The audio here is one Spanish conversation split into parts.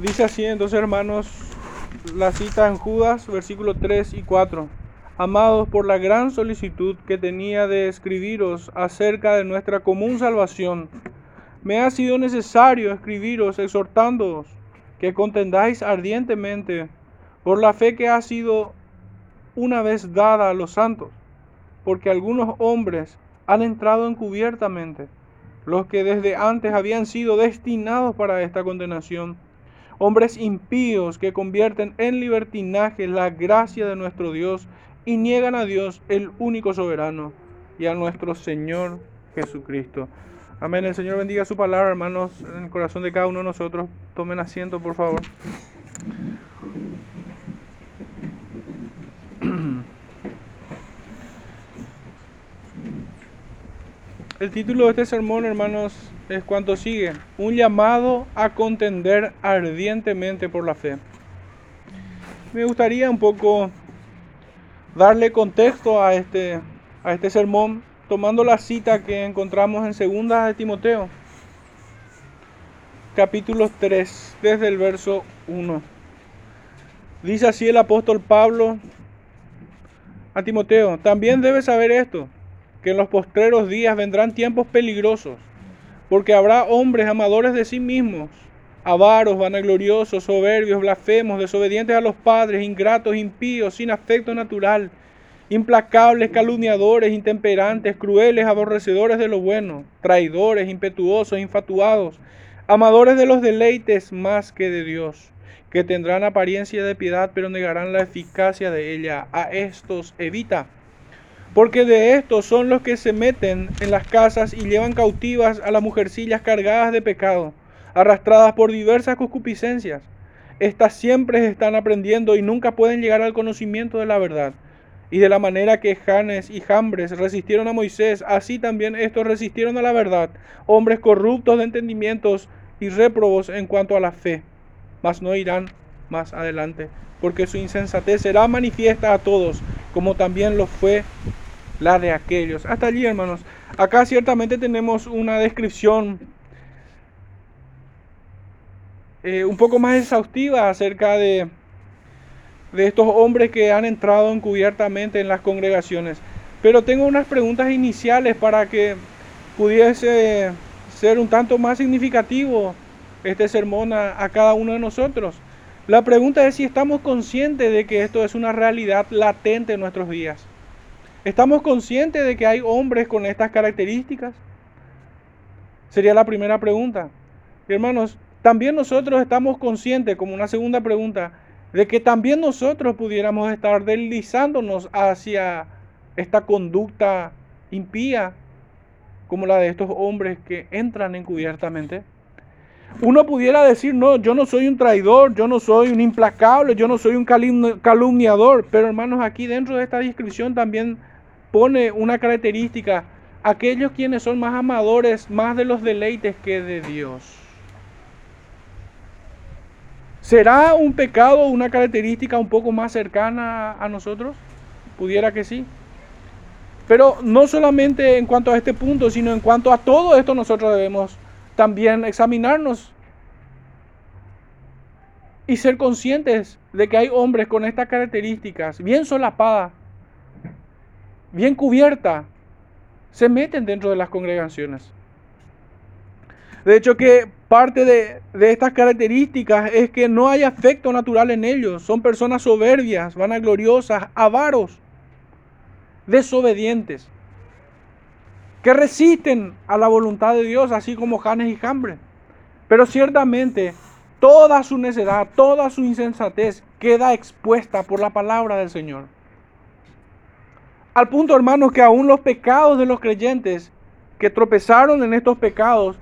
Dice así entonces hermanos la cita en Judas versículos 3 y 4. Amados por la gran solicitud que tenía de escribiros acerca de nuestra común salvación, me ha sido necesario escribiros exhortándoos que contendáis ardientemente por la fe que ha sido una vez dada a los santos, porque algunos hombres han entrado encubiertamente, los que desde antes habían sido destinados para esta condenación, hombres impíos que convierten en libertinaje la gracia de nuestro Dios y niegan a Dios el único soberano y a nuestro Señor Jesucristo. Amén. El Señor bendiga su palabra, hermanos, en el corazón de cada uno de nosotros. Tomen asiento, por favor. El título de este sermón, hermanos, es cuanto sigue. Un llamado a contender ardientemente por la fe. Me gustaría un poco darle contexto a este, a este sermón tomando la cita que encontramos en segunda de Timoteo, capítulo 3, desde el verso 1. Dice así el apóstol Pablo a Timoteo, también debes saber esto que en los postreros días vendrán tiempos peligrosos, porque habrá hombres amadores de sí mismos, avaros, vanagloriosos, soberbios, blasfemos, desobedientes a los padres, ingratos, impíos, sin afecto natural, implacables, calumniadores, intemperantes, crueles, aborrecedores de lo bueno, traidores, impetuosos, infatuados, amadores de los deleites más que de Dios, que tendrán apariencia de piedad, pero negarán la eficacia de ella. A estos evita porque de estos son los que se meten en las casas y llevan cautivas a las mujercillas cargadas de pecado, arrastradas por diversas concupiscencias. Estas siempre están aprendiendo y nunca pueden llegar al conocimiento de la verdad. Y de la manera que Janes y Jambres resistieron a Moisés, así también estos resistieron a la verdad, hombres corruptos de entendimientos y réprobos en cuanto a la fe. Mas no irán más adelante, porque su insensatez será manifiesta a todos, como también lo fue la de aquellos. Hasta allí, hermanos. Acá ciertamente tenemos una descripción eh, un poco más exhaustiva acerca de, de estos hombres que han entrado encubiertamente en las congregaciones. Pero tengo unas preguntas iniciales para que pudiese ser un tanto más significativo este sermón a cada uno de nosotros. La pregunta es si estamos conscientes de que esto es una realidad latente en nuestros días. ¿Estamos conscientes de que hay hombres con estas características? Sería la primera pregunta. hermanos, también nosotros estamos conscientes, como una segunda pregunta, de que también nosotros pudiéramos estar deslizándonos hacia esta conducta impía, como la de estos hombres que entran encubiertamente. Uno pudiera decir, no, yo no soy un traidor, yo no soy un implacable, yo no soy un calumniador, pero hermanos, aquí dentro de esta descripción también pone una característica, aquellos quienes son más amadores, más de los deleites que de Dios. ¿Será un pecado una característica un poco más cercana a nosotros? Pudiera que sí. Pero no solamente en cuanto a este punto, sino en cuanto a todo esto nosotros debemos también examinarnos y ser conscientes de que hay hombres con estas características bien solapadas bien cubierta, se meten dentro de las congregaciones. De hecho que parte de, estas características es que no hay afecto natural en ellos. Son personas soberbias, vanagloriosas, avaros, desobedientes, que resisten a la voluntad de Dios, así como Janes y Jambre. Pero ciertamente toda su necedad, toda su insensatez queda expuesta por la palabra del Señor. Al punto, hermanos, que aún los pecados de los creyentes que tropezaron en estos pecados,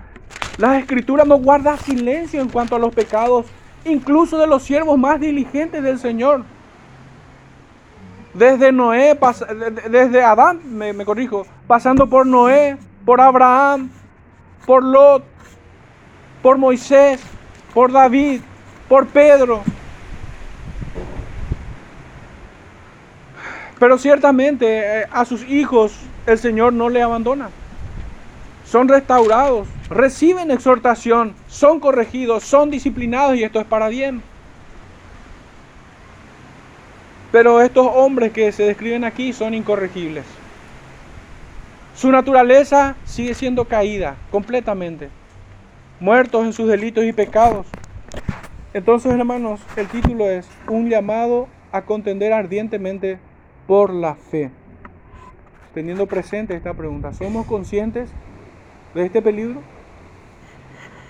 la escritura no guarda silencio en cuanto a los pecados, incluso de los siervos más diligentes del Señor. Desde Noé, desde Adán, me, me corrijo, pasando por Noé, por Abraham, por Lot, por Moisés, por David, por Pedro, Pero ciertamente eh, a sus hijos el Señor no le abandona. Son restaurados, reciben exhortación, son corregidos, son disciplinados y esto es para bien. Pero estos hombres que se describen aquí son incorregibles. Su naturaleza sigue siendo caída completamente, muertos en sus delitos y pecados. Entonces, hermanos, el título es Un llamado a contender ardientemente por la fe. Teniendo presente esta pregunta, ¿somos conscientes de este peligro?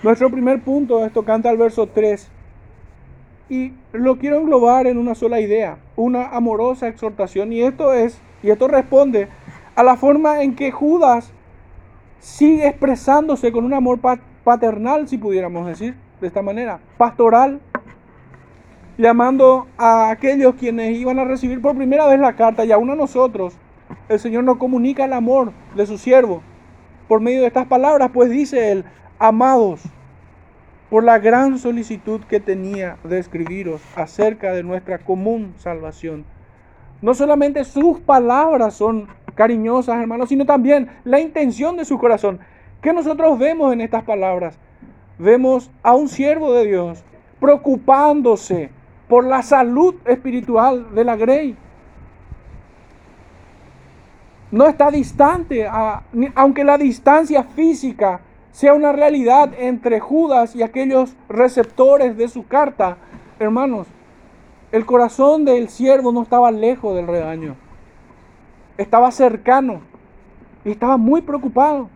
Nuestro primer punto, esto canta al verso 3, y lo quiero englobar en una sola idea, una amorosa exhortación, y esto es, y esto responde a la forma en que Judas sigue expresándose con un amor paternal, si pudiéramos decir, de esta manera, pastoral, llamando a aquellos quienes iban a recibir por primera vez la carta y aún a nosotros, el Señor nos comunica el amor de su siervo por medio de estas palabras, pues dice él, amados, por la gran solicitud que tenía de escribiros acerca de nuestra común salvación. No solamente sus palabras son cariñosas, hermanos, sino también la intención de su corazón. ¿Qué nosotros vemos en estas palabras? Vemos a un siervo de Dios preocupándose por la salud espiritual de la Grey. No está distante, aunque la distancia física sea una realidad entre Judas y aquellos receptores de su carta, hermanos, el corazón del siervo no estaba lejos del rebaño, estaba cercano y estaba muy preocupado.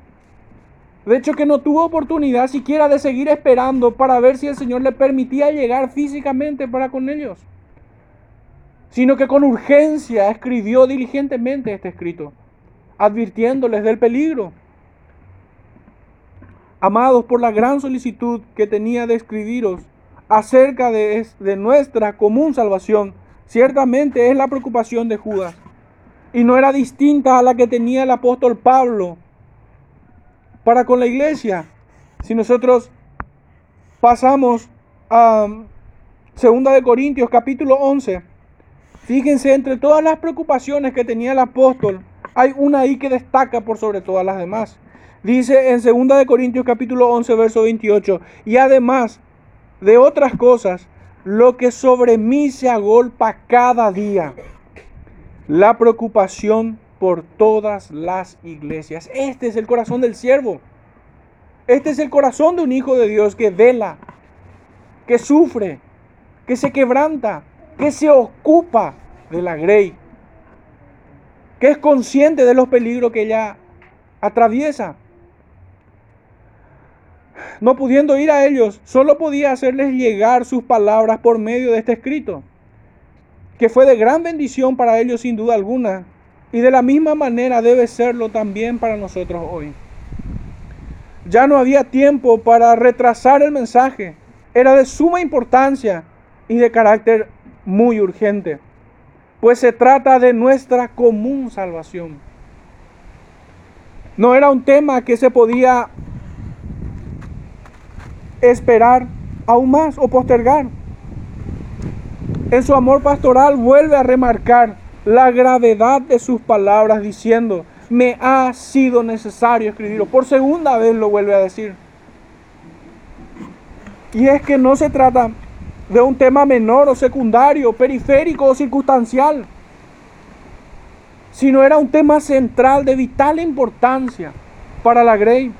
De hecho que no tuvo oportunidad siquiera de seguir esperando para ver si el Señor le permitía llegar físicamente para con ellos. Sino que con urgencia escribió diligentemente este escrito, advirtiéndoles del peligro amados, por la gran solicitud que tenía de escribiros acerca de, de, nuestra común salvación, ciertamente es la preocupación de Judas. Y no era distinta a la que tenía el apóstol Pablo para con la iglesia. Si nosotros pasamos a Segunda de Corintios capítulo 11, fíjense entre todas las preocupaciones que tenía el apóstol, hay una ahí que destaca por sobre todas las demás. Dice en 2 de Corintios capítulo 11 verso 28, y además de otras cosas, lo que sobre mí se agolpa cada día, la preocupación por todas las iglesias. Este es el corazón del siervo. Este es el corazón de un hijo de Dios que vela, que sufre, que se quebranta, que se ocupa de la grey, que es consciente de los peligros que ella atraviesa no pudiendo ir a ellos, solo podía hacerles llegar sus palabras por medio de este escrito, que fue de gran bendición para ellos sin duda alguna, y de la misma manera debe serlo también para nosotros hoy. Ya no había tiempo para retrasar el mensaje, era de suma importancia y de carácter muy urgente, pues se trata de nuestra común salvación. No era un tema que se podía esperar aún más o postergar. En su amor pastoral vuelve a remarcar la gravedad de sus palabras diciendo, me ha sido necesario escribirlo. Por segunda vez lo vuelve a decir. Y es que no se trata de un tema menor o secundario, periférico o circunstancial, sino era un tema central de vital importancia para la Grey.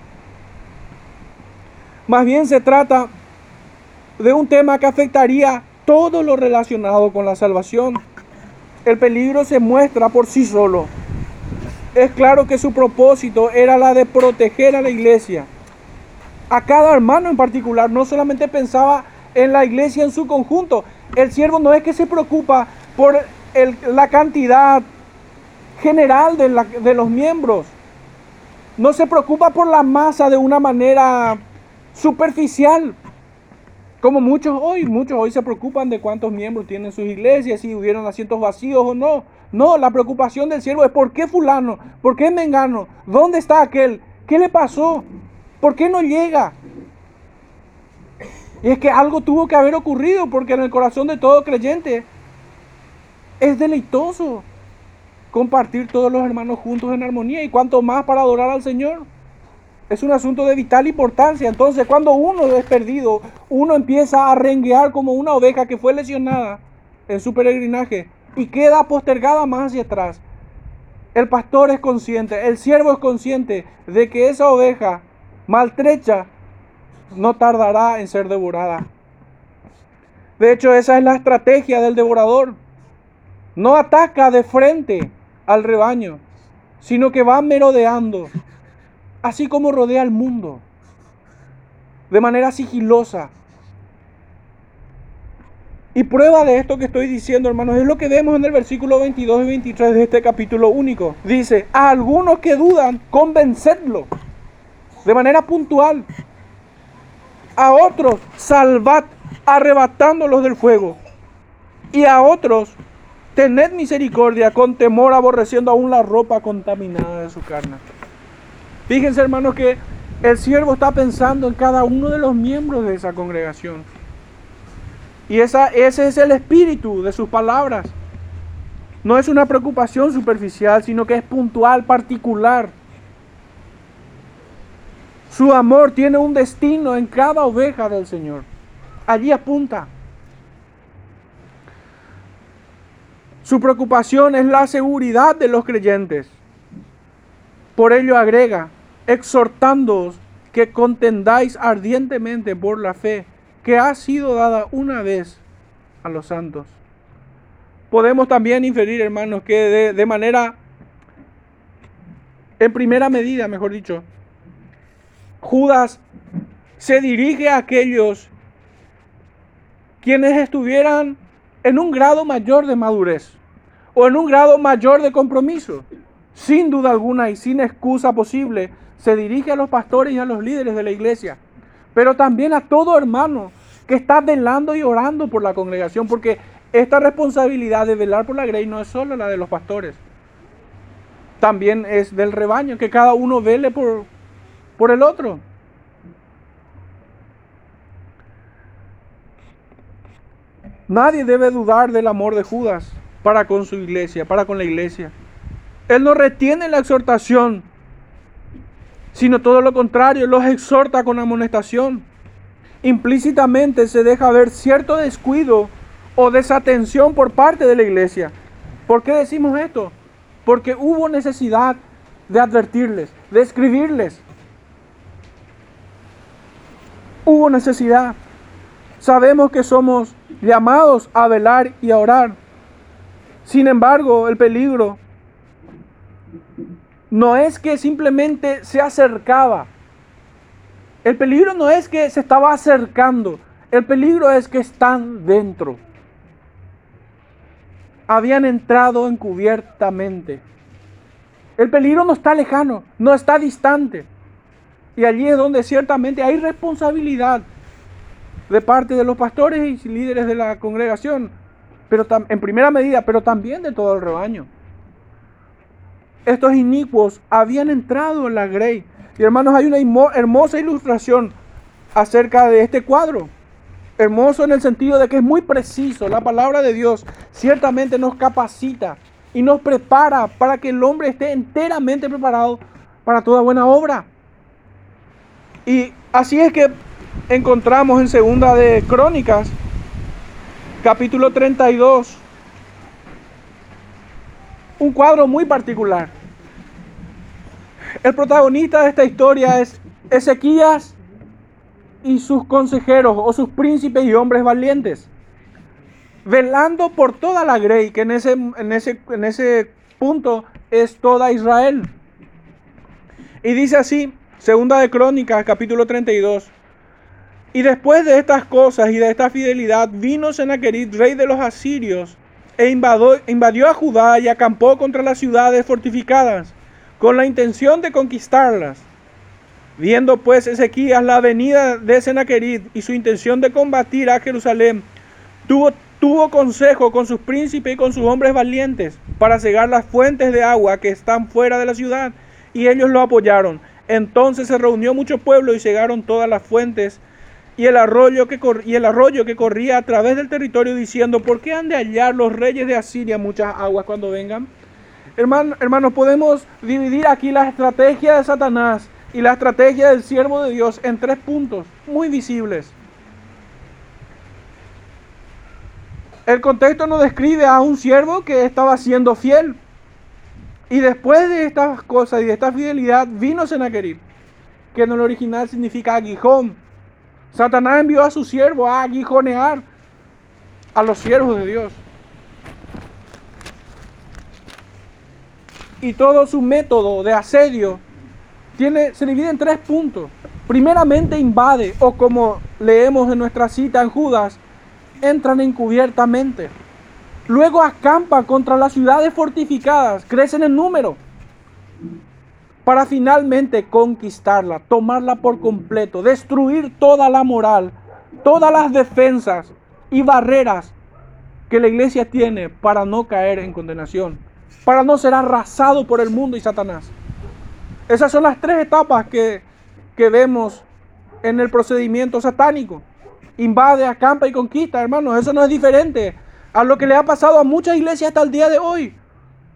Más bien se trata de un tema que afectaría todo lo relacionado con la salvación. El peligro se muestra por sí solo. Es claro que su propósito era la de proteger a la iglesia. A cada hermano en particular, no solamente pensaba en la iglesia en su conjunto. El siervo no es que se preocupa por la cantidad general de, de los miembros. No se preocupa por la masa de una manera superficial. Como muchos hoy, muchos hoy se preocupan de cuántos miembros tienen sus iglesias, si hubieron asientos vacíos o no. No, la preocupación del siervo es ¿por qué fulano? ¿Por qué mengano? ¿Dónde está aquel? ¿Qué le pasó? ¿Por qué no llega? Y es que algo tuvo que haber ocurrido porque en el corazón de todo creyente es deleitoso compartir todos los hermanos juntos en armonía y cuanto más para adorar al Señor. Es un asunto de vital importancia. Entonces, cuando uno es perdido, uno empieza a renguear como una oveja que fue lesionada en su peregrinaje y queda postergada más hacia atrás. El pastor es consciente, el siervo es consciente de que esa oveja maltrecha no tardará en ser devorada. De hecho, esa es la estrategia del devorador. No ataca de frente al rebaño, sino que va merodeando, así como rodea el mundo, de manera sigilosa. Y prueba de esto que estoy diciendo, hermanos, es lo que vemos en el versículo 22 y 23 de este capítulo único. Dice, a algunos que dudan, convencedlo de manera puntual. A otros, salvad arrebatándolos del fuego. Y a otros, tened misericordia con temor, aborreciendo aún la ropa contaminada de su carne. Fíjense, hermanos, que el siervo está pensando en cada uno de los miembros de esa congregación. Y esa, ese es el espíritu de sus palabras. No es una preocupación superficial, sino que es puntual, particular. Su amor tiene un destino en cada oveja del Señor. Allí apunta. Su preocupación es la seguridad de los creyentes. Por ello agrega, exhortándoos que contendáis ardientemente por la fe que ha sido dada una vez a los santos. Podemos también inferir, hermanos, que de, de manera, en primera medida, mejor dicho, Judas se dirige a aquellos quienes estuvieran en un grado mayor de madurez o en un grado mayor de compromiso. Sin duda alguna y sin excusa posible, se dirige a los pastores y a los líderes de la iglesia, pero también a todo hermano que está velando y orando por la congregación, porque esta responsabilidad de velar por la grey no es solo la de los pastores, también es del rebaño, que cada uno vele por, por el otro. Nadie debe dudar del amor de Judas para con su iglesia, para con la iglesia. Él no retiene la exhortación, sino todo lo contrario, los exhorta con amonestación. Implícitamente se deja ver cierto descuido o desatención por parte de la iglesia. ¿Por qué decimos esto? Porque hubo necesidad de advertirles, de escribirles, hubo necesidad. Sabemos que somos llamados a velar y a orar. Sin embargo, el peligro no es que simplemente se acercaba. El peligro no es que se estaba acercando. El peligro es que están dentro. Habían entrado encubiertamente. El peligro no está lejano, no está distante. Y allí es donde ciertamente hay responsabilidad de parte de los pastores y líderes de la congregación, pero en primera medida, pero también de todo el rebaño. Estos inicuos habían entrado en la grey. Y hermanos, hay una hermosa ilustración acerca de este cuadro. Hermoso en el sentido de que es muy preciso. La palabra de Dios ciertamente nos capacita y nos prepara para que el hombre esté enteramente preparado para toda buena obra. Y así es que encontramos en Segunda de Crónicas, capítulo 32, un cuadro muy particular. El protagonista de esta historia es Ezequías y sus consejeros o sus príncipes y hombres valientes, velando por toda la grey, que en ese, en ese, en ese punto es toda Israel. Y dice así, Segunda de Crónicas, capítulo 32. Y después de estas cosas y de esta fidelidad, vino Sennacherib, rey de los asirios, e invadió, a Judá y acampó contra las ciudades fortificadas, con la intención de conquistarlas. Viendo pues Ezequías la venida de Sennacherib y su intención de combatir a Jerusalén, tuvo, tuvo consejo con sus príncipes y con sus hombres valientes para cegar las fuentes de agua que están fuera de la ciudad, y ellos lo apoyaron. Entonces se reunió mucho pueblo y llegaron todas las fuentes y el, arroyo que y el arroyo que corría a través del territorio diciendo, ¿por qué han de hallar los reyes de Asiria muchas aguas cuando vengan? Hermano, hermanos, podemos dividir aquí la estrategia de Satanás y la estrategia del siervo de Dios en tres puntos muy visibles. El contexto nos describe a un siervo que estaba siendo fiel. Y después de estas cosas y de esta fidelidad vino Senaquerib, que en el original significa aguijón. Satanás envió a su siervo a aguijonear a los siervos de Dios. Y todo su método de asedio tiene, se divide en tres puntos. Primeramente invade, o como leemos en nuestra cita en Judas, entran encubiertamente. Luego acampa contra las ciudades fortificadas, crecen en número, para finalmente conquistarla, tomarla por completo, destruir toda la moral, todas las defensas y barreras que la iglesia tiene para no caer en condenación, para no ser arrasado por el mundo y Satanás. Esas son las tres etapas que, que vemos en el procedimiento satánico invade, acampa y conquista, hermanos. Eso no es diferente a lo que le ha pasado a muchas iglesias hasta el día de hoy.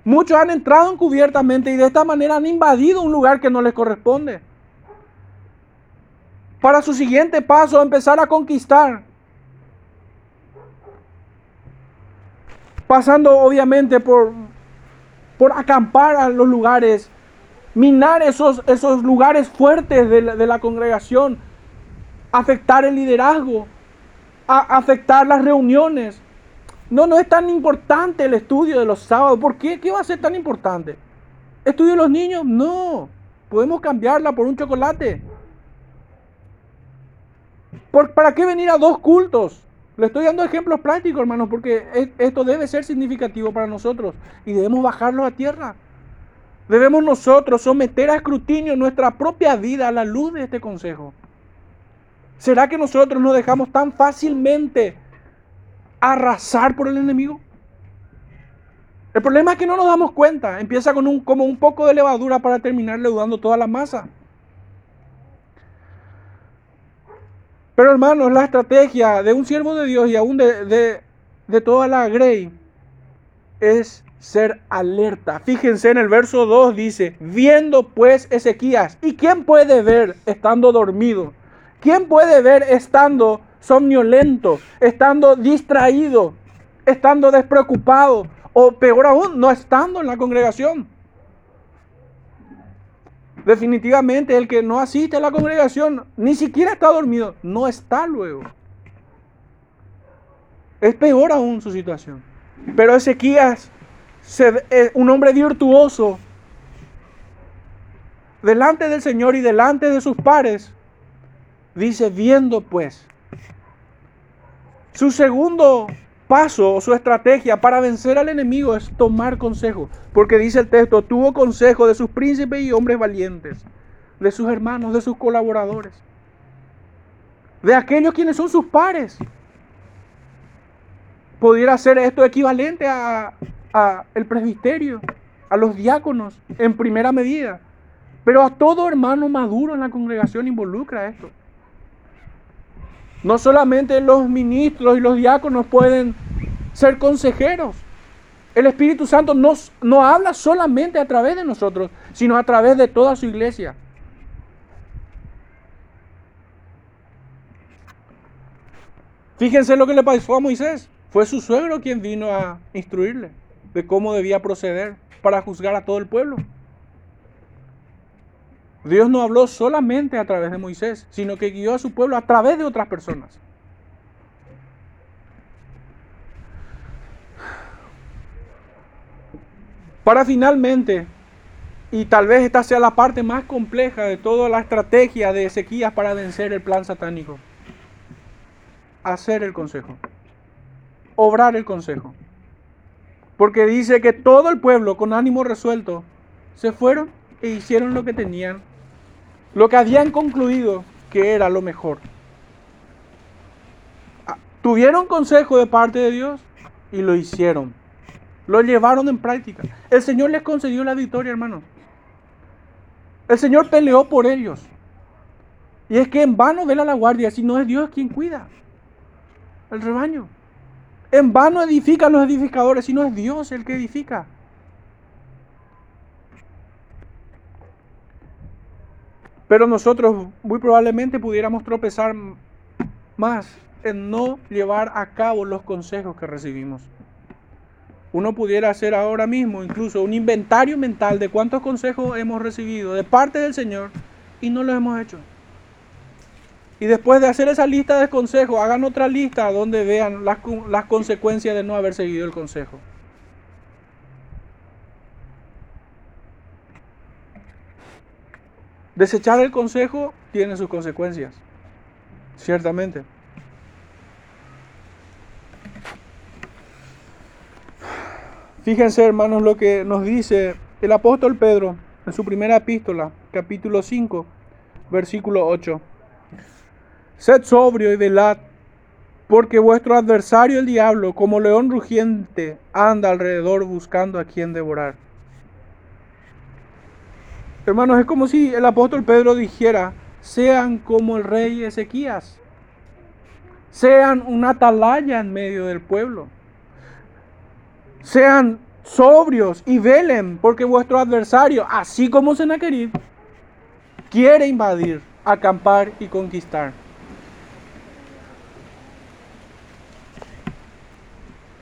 Muchos han entrado encubiertamente y de esta manera han invadido un lugar que no les corresponde. Para su siguiente paso, empezar a conquistar. Pasando obviamente por, por acampar a los lugares, minar esos, esos lugares fuertes de la, congregación, afectar el liderazgo, a afectar las reuniones. No, no es tan importante el estudio de los sábados. ¿Por qué? ¿Qué va a ser tan importante? ¿Estudio de los niños? No. Podemos cambiarla por un chocolate. ¿Para qué venir a dos cultos? Le estoy dando ejemplos prácticos, hermanos, porque esto debe ser significativo para nosotros y debemos bajarlo a tierra. Debemos nosotros someter a escrutinio nuestra propia vida a la luz de este consejo. ¿Será que nosotros nos dejamos tan fácilmente arrasar por el enemigo? El problema es que no nos damos cuenta. Empieza con un, como un poco de levadura para terminar leudando toda la masa. Pero hermanos, la estrategia de un siervo de Dios y aún de, de toda la grey es ser alerta. Fíjense en el verso 2 dice, viendo pues Ezequías, ¿y quién puede ver estando dormido? ¿Quién puede ver estando somnolento, estando distraído, estando despreocupado o peor aún, no estando en la congregación? Definitivamente el que no asiste a la congregación ni siquiera está dormido, no está luego. Es peor aún su situación. Pero Ezequías, eh, un hombre virtuoso, delante del Señor y delante de sus pares, Dice, viendo pues. Su segundo paso o su estrategia para vencer al enemigo es tomar consejo. Porque dice el texto, tuvo consejo de sus príncipes y hombres valientes, de sus hermanos, de sus colaboradores, de aquellos quienes son sus pares. Pudiera ser esto equivalente a, a el presbiterio, a los diáconos en primera medida. Pero a todo hermano maduro en la congregación involucra esto. No solamente los ministros y los diáconos pueden ser consejeros. El Espíritu Santo no habla solamente a través de nosotros, sino a través de toda su iglesia. Fíjense lo que le pasó a Moisés. Fue su suegro quien vino a instruirle de cómo debía proceder para juzgar a todo el pueblo. Dios no habló solamente a través de Moisés, sino que guió a su pueblo a través de otras personas. Para finalmente, y tal vez esta sea la parte más compleja de toda la estrategia de Ezequías para vencer el plan satánico, hacer el consejo, obrar el consejo. Porque dice que todo el pueblo con ánimo resuelto se fueron e hicieron lo que tenían lo que habían concluido que era lo mejor. Ah, tuvieron consejo de parte de Dios y lo hicieron. Lo llevaron en práctica. El Señor les concedió la victoria, hermano. El Señor peleó por ellos. Y es que en vano vela la guardia si no es Dios quien cuida el rebaño. En vano edifican los edificadores si no es Dios el que edifica. Pero nosotros muy probablemente pudiéramos tropezar más en no llevar a cabo los consejos que recibimos. Uno pudiera hacer ahora mismo incluso un inventario mental de cuántos consejos hemos recibido de parte del Señor y no los hemos hecho. Y después de hacer esa lista de consejos, hagan otra lista donde vean las, las consecuencias de no haber seguido el consejo. Desechar el consejo tiene sus consecuencias, ciertamente. Fíjense, hermanos, lo que nos dice el apóstol Pedro en su primera epístola, capítulo 5, versículo 8. Sed sobrio y velad, porque vuestro adversario el diablo, como león rugiente, anda alrededor buscando a quien devorar. Hermanos, es como si el apóstol Pedro dijera, sean como el rey Ezequías, sean una atalaya en medio del pueblo sean sobrios y velen, porque vuestro adversario, así como Senaquerib, quiere invadir, acampar y conquistar.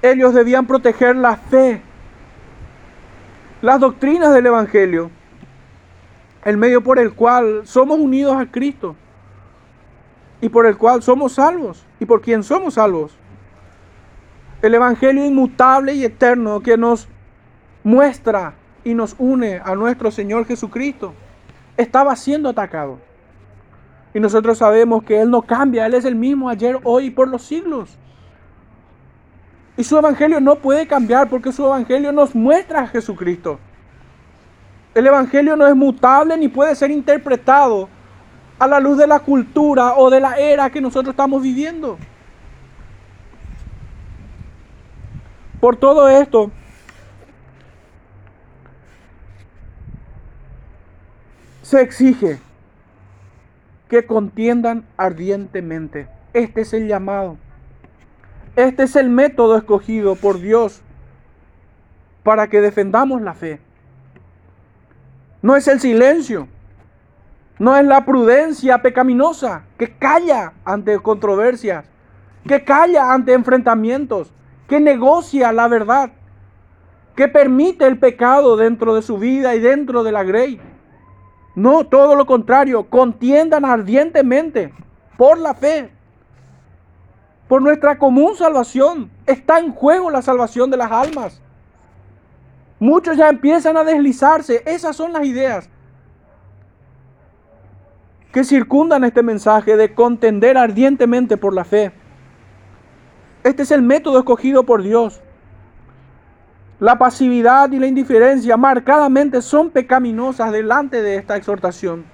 Ellos debían proteger la fe, las doctrinas del Evangelio, el medio por el cual somos unidos a Cristo y por el cual somos salvos y por quien somos salvos. El Evangelio inmutable y eterno que nos muestra y nos une a nuestro Señor Jesucristo estaba siendo atacado. Y nosotros sabemos que Él no cambia, Él es el mismo ayer, hoy y por los siglos. Y su Evangelio no puede cambiar porque su Evangelio nos muestra a Jesucristo. El Evangelio no es mutable ni puede ser interpretado a la luz de la cultura o de la era que nosotros estamos viviendo. Por todo esto, se exige que contiendan ardientemente. Este es el llamado. Este es el método escogido por Dios para que defendamos la fe. No es el silencio, no es la prudencia pecaminosa que calla ante controversias, que calla ante enfrentamientos, que negocia la verdad, que permite el pecado dentro de su vida y dentro de la grey. No, todo lo contrario, contiendan ardientemente por la fe, por nuestra común salvación. Está en juego la salvación de las almas. Muchos ya empiezan a deslizarse. Esas son las ideas que circundan este mensaje de contender ardientemente por la fe. Este es el método escogido por Dios. La pasividad y la indiferencia marcadamente son pecaminosas delante de esta exhortación.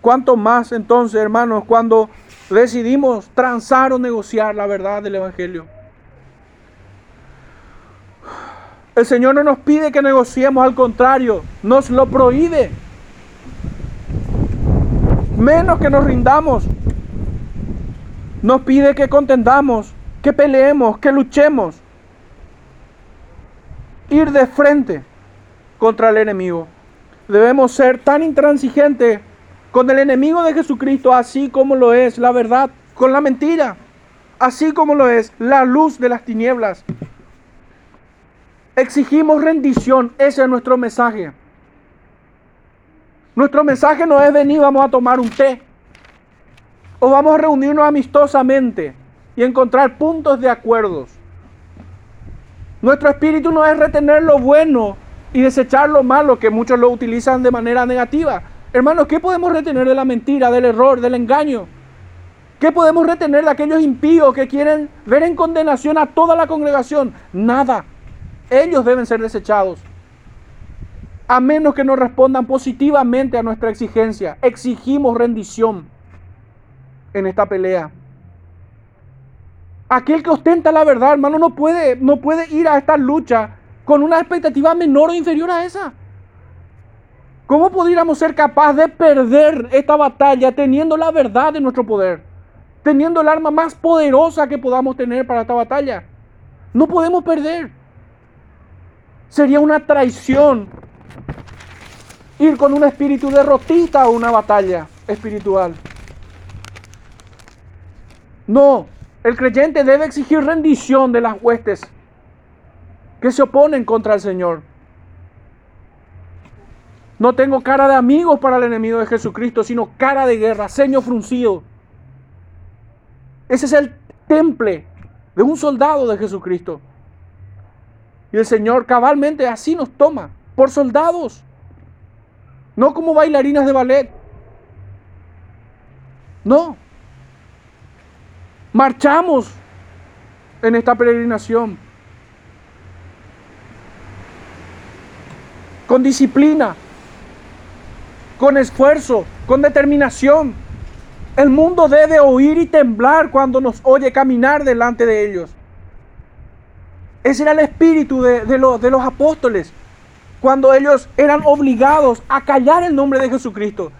Cuanto más entonces, hermanos, cuando decidimos transar o negociar la verdad del Evangelio. El Señor no nos pide que negociemos, al contrario, nos lo prohíbe. Menos que nos rindamos. Nos pide que contendamos que peleemos, que luchemos. Ir de frente contra el enemigo. Debemos ser tan intransigentes con el enemigo de Jesucristo, así como lo es la verdad, con la mentira, así como lo es la luz de las tinieblas. Exigimos rendición, ese es nuestro mensaje. Nuestro mensaje no es venir, vamos a tomar un té, o vamos a reunirnos amistosamente y encontrar puntos de acuerdos. Nuestro espíritu no es retener lo bueno y desechar lo malo, que muchos lo utilizan de manera negativa. Hermanos, ¿qué podemos retener de la mentira, del error, del engaño? ¿Qué podemos retener de aquellos impíos que quieren ver en condenación a toda la congregación? Nada. Ellos deben ser desechados. A menos que nos respondan positivamente a nuestra exigencia. Exigimos rendición en esta pelea. Aquel que ostenta la verdad, hermano, no puede, no puede ir a esta lucha con una expectativa menor o inferior a esa. ¿Cómo pudiéramos ser capaces de perder esta batalla teniendo la verdad en nuestro poder? Teniendo el arma más poderosa que podamos tener para esta batalla. No podemos perder. Sería una traición ir con un espíritu derrotista a una batalla espiritual. No, el creyente debe exigir rendición de las huestes que se oponen contra el Señor. No tengo cara de amigos para el enemigo de Jesucristo, sino cara de guerra, ceño fruncido. Ese es el temple de un soldado de Jesucristo. Y el Señor cabalmente así nos toma, por soldados, no como bailarinas de ballet. No. Marchamos en esta peregrinación con disciplina, con esfuerzo, con determinación. El mundo debe oír y temblar cuando nos oye caminar delante de ellos. Ese era el espíritu de, los, de los apóstoles, cuando ellos eran obligados a callar el nombre de Jesucristo.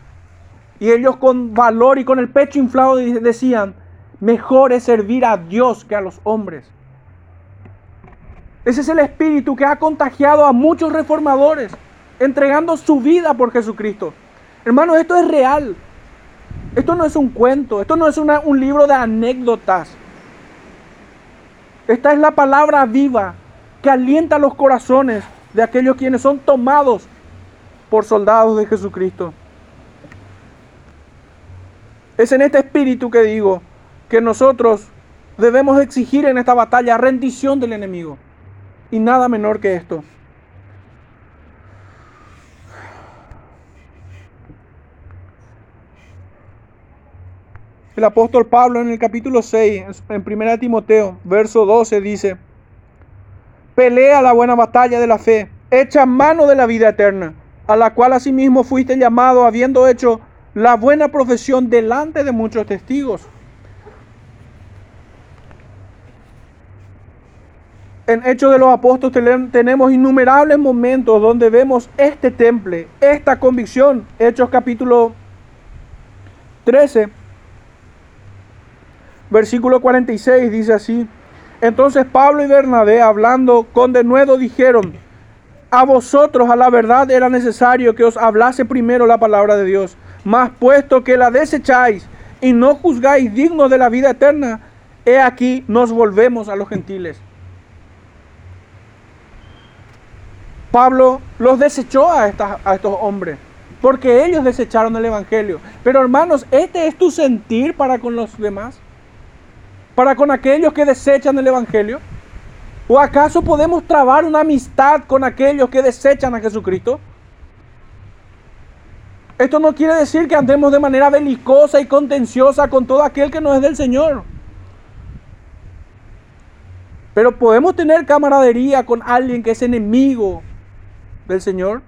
Y ellos con valor y con el pecho inflado decían, mejor es servir a Dios que a los hombres. Ese es el espíritu que ha contagiado a muchos reformadores, entregando su vida por Jesucristo. Hermanos, esto es real. Esto no es un cuento, esto no es un libro de anécdotas. Esta es la palabra viva que alienta los corazones de aquellos quienes son tomados por soldados de Jesucristo. Es en este espíritu que digo que nosotros debemos exigir en esta batalla rendición del enemigo. Y nada menor que esto. El apóstol Pablo en el capítulo 6, en 1 Timoteo, verso 12, dice, pelea la buena batalla de la fe, echa mano de la vida eterna, a la cual asimismo fuiste llamado habiendo hecho la buena profesión delante de muchos testigos. En Hechos de los Apóstoles tenemos innumerables momentos donde vemos este temple, esta convicción. Hechos capítulo 13, Versículo 46 dice así. Entonces Pablo y Bernabé, hablando con denuedo, dijeron, a vosotros a la verdad era necesario que os hablase primero la palabra de Dios, mas puesto que la desecháis y no juzgáis dignos de la vida eterna, he aquí nos volvemos a los gentiles. Pablo los desechó a, a estos hombres, porque ellos desecharon el Evangelio. Pero hermanos, ¿este es tu sentir para con los demás? Para con aquellos que desechan el Evangelio? ¿O acaso podemos trabar una amistad con aquellos que desechan a Jesucristo? Esto no quiere decir que andemos de manera belicosa y contenciosa con todo aquel que no es del Señor. Pero podemos tener camaradería con alguien que es enemigo del Señor.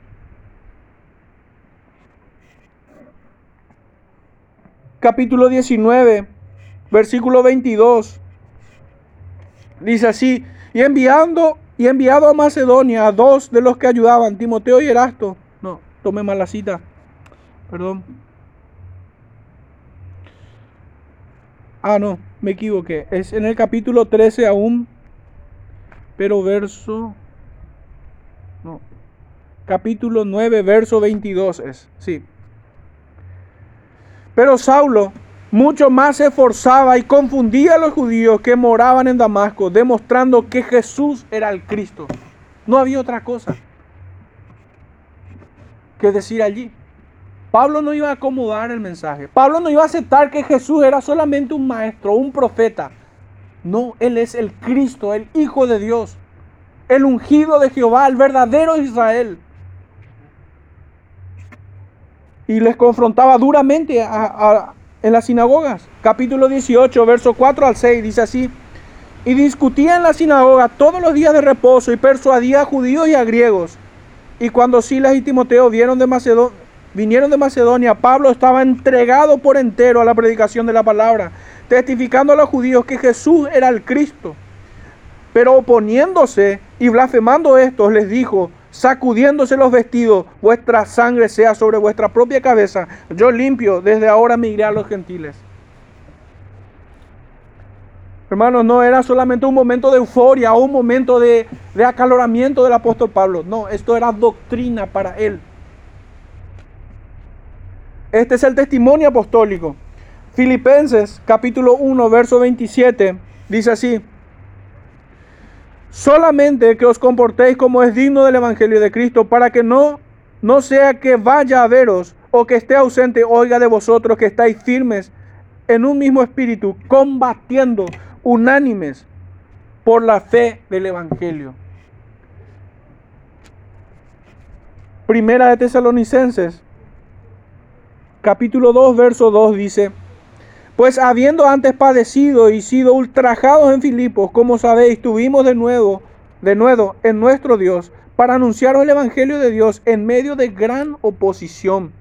Capítulo 19 versículo 22. Dice así, y enviando y enviado a Macedonia a dos de los que ayudaban, Timoteo y Erasto. No, tomé mal la cita. Perdón. Ah, no, me equivoqué. Es en el capítulo 13 aún, pero verso no. Capítulo 9, verso 22 es, sí. Pero Saulo mucho más se esforzaba y confundía a los judíos que moraban en Damasco, demostrando que Jesús era el Cristo. No había otra cosa que decir allí. Pablo no iba a acomodar el mensaje. Pablo no iba a aceptar que Jesús era solamente un maestro, un profeta. No, Él es el Cristo, el Hijo de Dios, el ungido de Jehová, el verdadero Israel. Y les confrontaba duramente a, en las sinagogas. Capítulo 18, verso 4 al 6, dice así. Y discutía en la sinagoga todos los días de reposo y persuadía a judíos y a griegos. Y cuando Silas y Timoteo vieron de vinieron de Macedonia, Pablo estaba entregado por entero a la predicación de la palabra, testificando a los judíos que Jesús era el Cristo. Pero oponiéndose y blasfemando estos, les dijo, sacudiéndose los vestidos, vuestra sangre sea sobre vuestra propia cabeza. Yo limpio, desde ahora me iré a los gentiles. Hermanos, no era solamente un momento de euforia o un momento de, de acaloramiento del apóstol Pablo. No, esto era doctrina para él. Este es el testimonio apostólico. Filipenses capítulo 1, verso 27 dice así, solamente que os comportéis como es digno del Evangelio de Cristo, para que no, no sea que vaya a veros o que esté ausente, oiga de vosotros que estáis firmes en un mismo espíritu, combatiendo unánimes por la fe del Evangelio. Primera de Tesalonicenses, capítulo 2, verso 2 dice, pues habiendo antes padecido y sido ultrajados en Filipos, como sabéis, tuvimos de nuevo, de nuevo en nuestro Dios, para anunciaros el Evangelio de Dios en medio de gran oposición.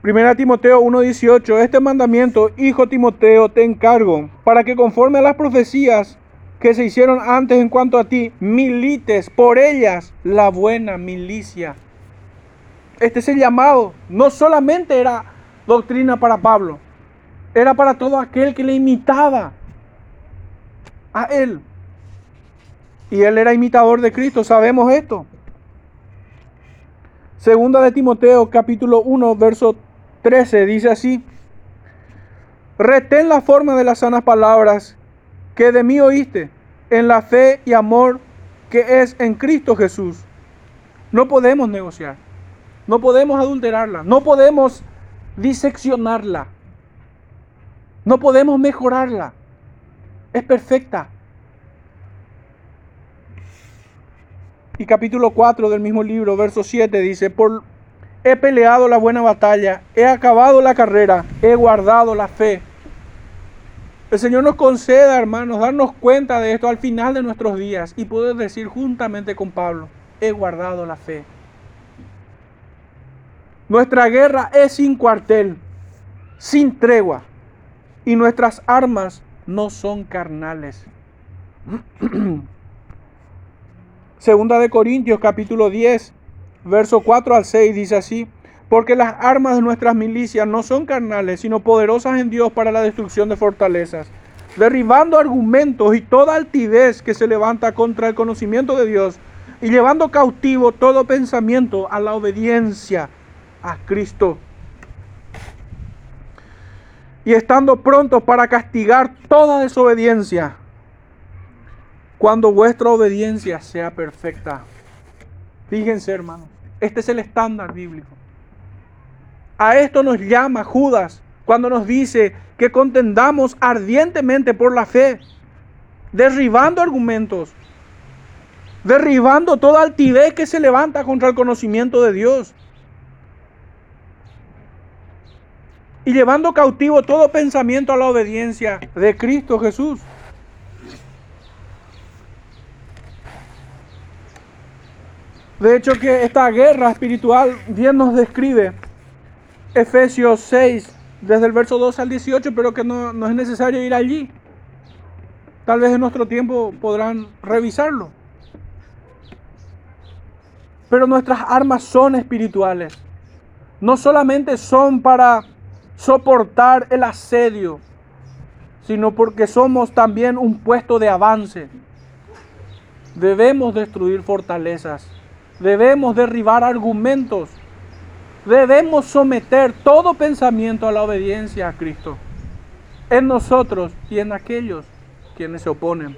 Primera Timoteo 1:18, este mandamiento, hijo Timoteo, te encargo, para que conforme a las profecías que se hicieron antes en cuanto a ti, milites por ellas la buena milicia. Este es el llamado. No solamente era doctrina para Pablo, era para todo aquel que le imitaba a él. Y él era imitador de Cristo, sabemos esto. Segunda de Timoteo capítulo 1, verso 13 dice así, retén la forma de las sanas palabras que de mí oíste, en la fe y amor que es en Cristo Jesús. No podemos negociar, no podemos adulterarla, no podemos diseccionarla, no podemos mejorarla. Es perfecta. Y capítulo 4 del mismo libro, verso 7 dice, por, he peleado la buena batalla, he acabado la carrera, he guardado la fe. El Señor nos conceda, hermanos, darnos cuenta de esto al final de nuestros días y poder decir juntamente con Pablo, he guardado la fe. Nuestra guerra es sin cuartel, sin tregua, y nuestras armas no son carnales. Segunda de Corintios capítulo 10, verso 4 al 6 dice así, porque las armas de nuestras milicias no son carnales, sino poderosas en Dios para la destrucción de fortalezas, derribando argumentos y toda altivez que se levanta contra el conocimiento de Dios y llevando cautivo todo pensamiento a la obediencia a Cristo. Y estando prontos para castigar toda desobediencia cuando vuestra obediencia sea perfecta. Fíjense, hermanos, este es el estándar bíblico. A esto nos llama Judas cuando nos dice que contendamos ardientemente por la fe, derribando argumentos, derribando toda altivez que se levanta contra el conocimiento de Dios y llevando cautivo todo pensamiento a la obediencia de Cristo Jesús. De hecho que esta guerra espiritual bien nos describe Efesios 6, desde el verso 2 al 18, pero que no, no es necesario ir allí. Tal vez en nuestro tiempo podrán revisarlo. Pero nuestras armas son espirituales. No solamente son para soportar el asedio, sino porque somos también un puesto de avance. Debemos destruir fortalezas Debemos derribar argumentos. Debemos someter todo pensamiento a la obediencia a Cristo. En nosotros y en aquellos quienes se oponen.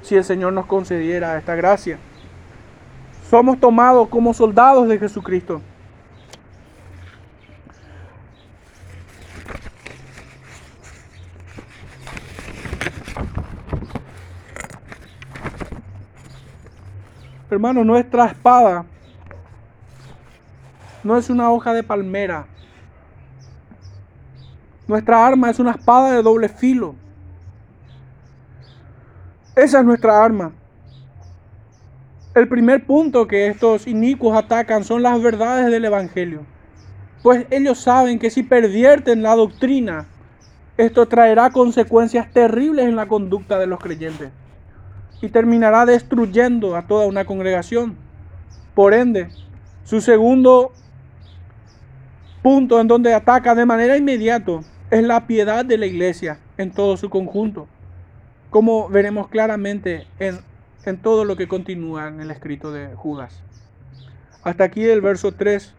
Si el Señor nos concediera esta gracia. Somos tomados como soldados de Jesucristo. Hermano, nuestra espada no es una hoja de palmera. Nuestra arma es una espada de doble filo. Esa es nuestra arma. El primer punto que estos inicuos atacan son las verdades del Evangelio. Pues ellos saben que si pervierten la doctrina, esto traerá consecuencias terribles en la conducta de los creyentes y terminará destruyendo a toda una congregación. Por ende, su segundo punto en donde ataca de manera inmediata es la piedad de la iglesia en todo su conjunto. como veremos claramente en, en todo lo que continúa en el escrito de Judas. Hasta aquí el verso 3.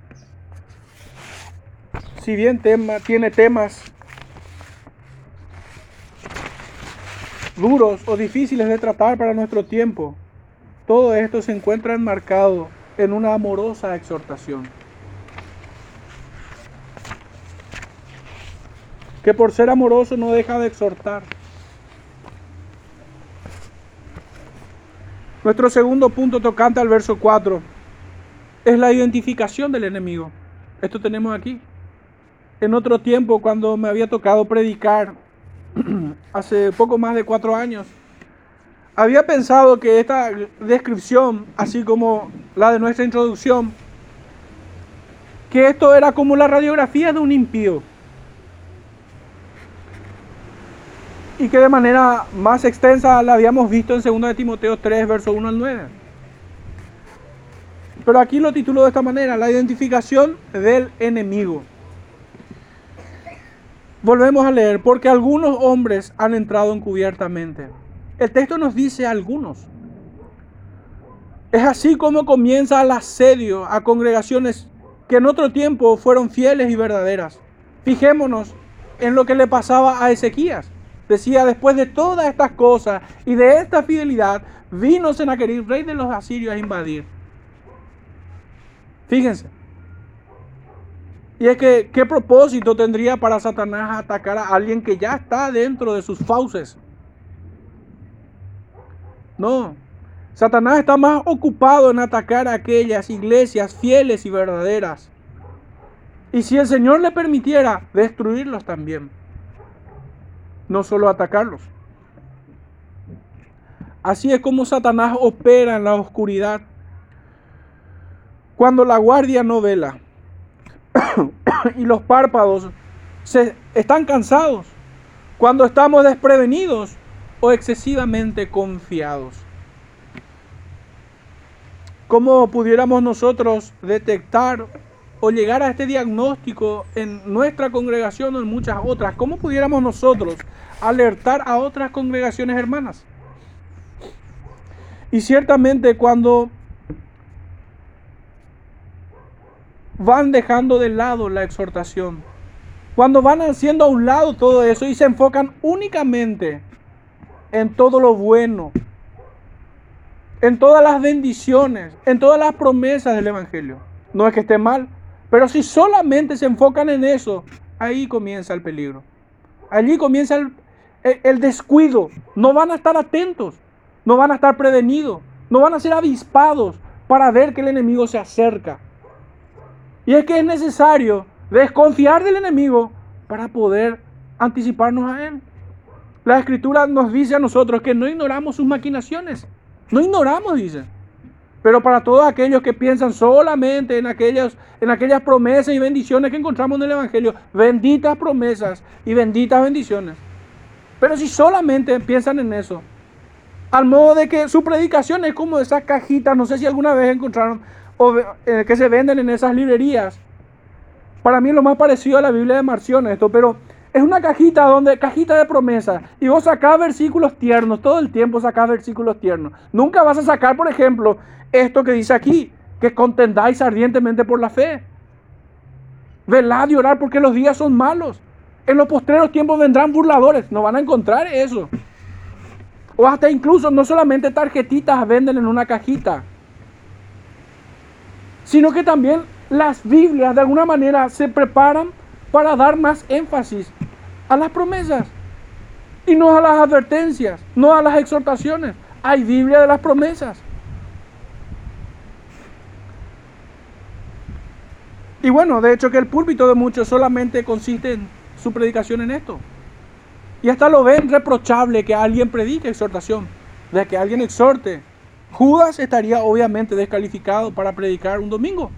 Si bien tema, tiene temas duros o difíciles de tratar para nuestro tiempo, todo esto se encuentra enmarcado en una amorosa exhortación. Que por ser amoroso no deja de exhortar. Nuestro segundo punto tocante al verso 4 es la identificación del enemigo. Esto tenemos aquí. En otro tiempo, cuando me había tocado predicar, hace poco más de cuatro años, había pensado que esta descripción, así como la de nuestra introducción, que esto era como la radiografía de un impío. Y que de manera más extensa la habíamos visto en 2 de Timoteo 3, verso 1 al 9. Pero aquí lo titulo de esta manera, la identificación del enemigo. Volvemos a leer, porque algunos hombres han entrado encubiertamente el texto nos dice algunos. Es así como comienza el asedio a congregaciones que en otro tiempo fueron fieles y verdaderas. Fijémonos en lo que le pasaba a Ezequías. Decía, después de todas estas cosas y de esta fidelidad, vino Senaquerib, rey de los asirios, a invadir. Fíjense. Y es que, ¿qué propósito tendría para Satanás atacar a alguien que ya está dentro de sus fauces? No. Satanás está más ocupado en atacar a aquellas iglesias fieles y verdaderas. Y si el Señor le permitiera, destruirlos también. No solo atacarlos. Así es como Satanás opera en la oscuridad. Cuando la guardia no vela y los párpados se están cansados, cuando estamos desprevenidos o excesivamente confiados. ¿Cómo pudiéramos nosotros detectar o llegar a este diagnóstico en nuestra congregación o en muchas otras? ¿Cómo pudiéramos nosotros alertar a otras congregaciones hermanas? Y ciertamente cuando van dejando de lado la exhortación, cuando van haciendo a un lado todo eso y se enfocan únicamente en todo lo bueno, en todas las bendiciones, en todas las promesas del Evangelio. No es que esté mal, pero si solamente se enfocan en eso, ahí comienza el peligro. Allí comienza el, descuido. No van a estar atentos, no van a estar prevenidos, no van a ser avispados para ver que el enemigo se acerca. Y es que es necesario desconfiar del enemigo para poder anticiparnos a él. La escritura nos dice a nosotros que no ignoramos sus maquinaciones. No ignoramos, dice. Pero para todos aquellos que piensan solamente en, aquellas, en aquellas promesas y bendiciones que encontramos en el Evangelio, benditas promesas y benditas bendiciones. Pero si solamente piensan en eso, al modo de que su predicación es como esas cajitas, no sé si alguna vez encontraron, o, eh, que se venden en esas librerías. Para mí es lo más parecido a la Biblia de Marción esto, pero es una cajita donde, cajita de promesa. Y vos sacás versículos tiernos, todo el tiempo sacás versículos tiernos. Nunca vas a sacar, por ejemplo, esto que dice aquí, que contendáis ardientemente por la fe. Velad y orar porque los días son malos. En los postreros tiempos vendrán burladores. No van a encontrar eso. O hasta incluso no solamente tarjetitas venden en una cajita. Sino que también las Biblias de alguna manera se preparan para dar más énfasis a las promesas y no a las advertencias, no a las exhortaciones. Hay Biblia de las promesas. Y bueno, de hecho que el púlpito de muchos solamente consiste en su predicación en esto. Y hasta lo ven reprochable que alguien predique exhortación, de que alguien exhorte. Judas estaría obviamente descalificado para predicar un domingo.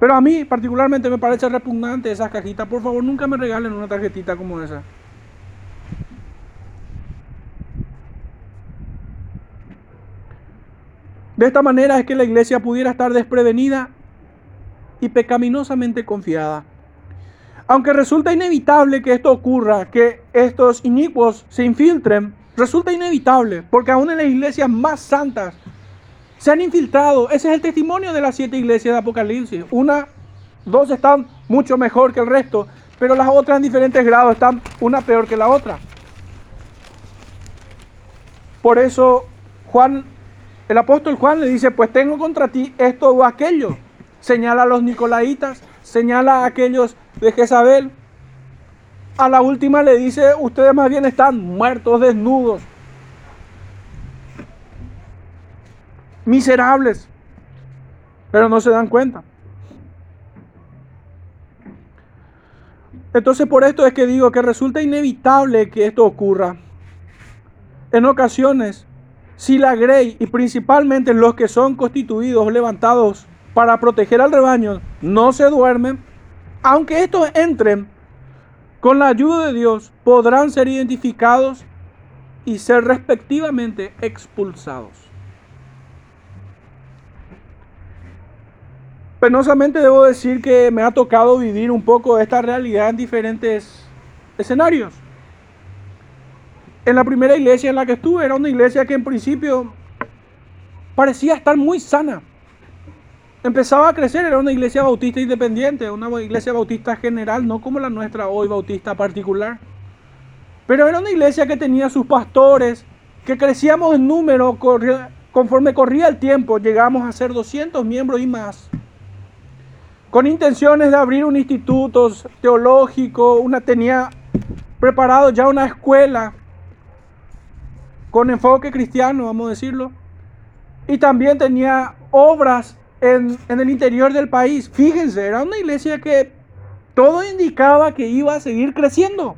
Pero a mí particularmente me parece repugnante esas cajitas. Por favor, nunca me regalen una tarjetita como esa. De esta manera es que la iglesia pudiera estar desprevenida y pecaminosamente confiada. Aunque resulta inevitable que esto ocurra, que estos inicuos se infiltren, resulta inevitable, porque aún en las iglesias más santas se han infiltrado. Ese es el testimonio de las siete iglesias de Apocalipsis. Una, dos están mucho mejor que el resto, pero las otras en diferentes grados están una peor que la otra. Por eso Juan, el apóstol Juan le dice, pues tengo contra ti esto o aquello. Señala a los nicolaitas, señala a aquellos de Jezabel. A la última le dice, ustedes más bien están muertos, desnudos, miserables, pero no se dan cuenta. Entonces por esto es que digo que resulta inevitable que esto ocurra. En ocasiones, si la grey y principalmente los que son constituidos, levantados para proteger al rebaño, no se duermen, aunque estos entren con la ayuda de Dios, podrán ser identificados y ser respectivamente expulsados. Penosamente debo decir que me ha tocado vivir un poco esta realidad en diferentes escenarios. En la primera iglesia en la que estuve era una iglesia que en principio parecía estar muy sana empezaba a crecer, era una iglesia bautista independiente, una iglesia bautista general, no como la nuestra hoy bautista particular. Pero era una iglesia que tenía sus pastores, que crecíamos en número conforme corría el tiempo, llegamos a ser 200 miembros y más. Con intenciones de abrir un instituto teológico, una tenía preparado ya una escuela con enfoque cristiano, vamos a decirlo. Y también tenía obras en, el interior del país. Fíjense, era una iglesia que todo indicaba que iba a seguir creciendo.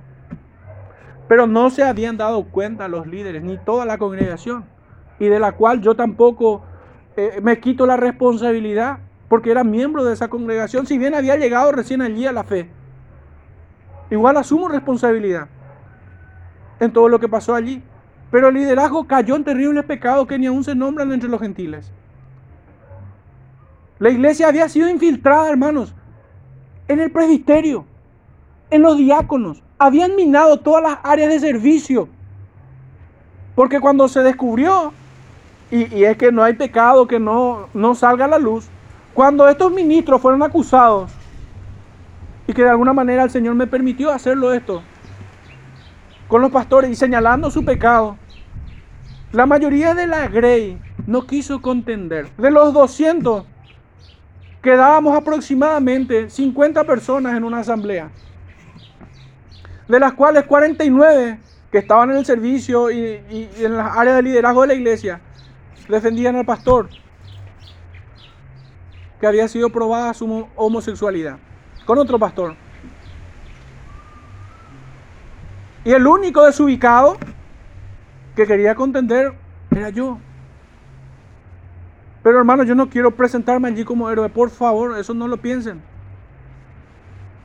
Pero no se habían dado cuenta los líderes, ni toda la congregación. Y de la cual yo tampoco eh, me quito la responsabilidad, porque era miembro de esa congregación, si bien había llegado recién allí a la fe. Igual asumo responsabilidad en todo lo que pasó allí. Pero el liderazgo cayó en terribles pecados que ni aún se nombran entre los gentiles. La iglesia había sido infiltrada, hermanos, en el presbiterio, en los diáconos. Habían minado todas las áreas de servicio. Porque cuando se descubrió, y, es que no hay pecado que no, no salga a la luz, cuando estos ministros fueron acusados, y que de alguna manera el Señor me permitió hacerlo esto, con los pastores y señalando su pecado, la mayoría de la Grey no quiso contender. De los 200, quedábamos aproximadamente 50 personas en una asamblea, de las cuales 49 que estaban en el servicio y, en las áreas de liderazgo de la iglesia defendían al pastor que había sido probada su homosexualidad con otro pastor. Y el único desubicado que quería contender era yo. Pero hermano, yo no quiero presentarme allí como héroe. Por favor, eso no lo piensen.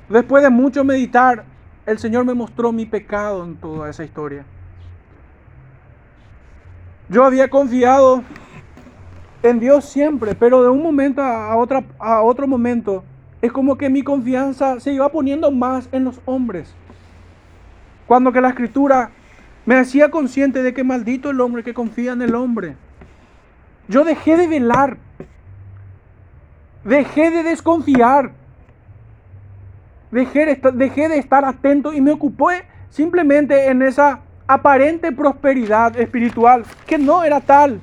Después de mucho meditar, el Señor me mostró mi pecado en toda esa historia. Yo había confiado en Dios siempre, pero de un momento a, otra, a otro momento es como que mi confianza se iba poniendo más en los hombres. Cuando que la escritura me hacía consciente de que maldito el hombre que confía en el hombre. Yo dejé de velar. Dejé de desconfiar. Dejé de, dejé de estar atento y me ocupé simplemente en esa aparente prosperidad espiritual que no era tal.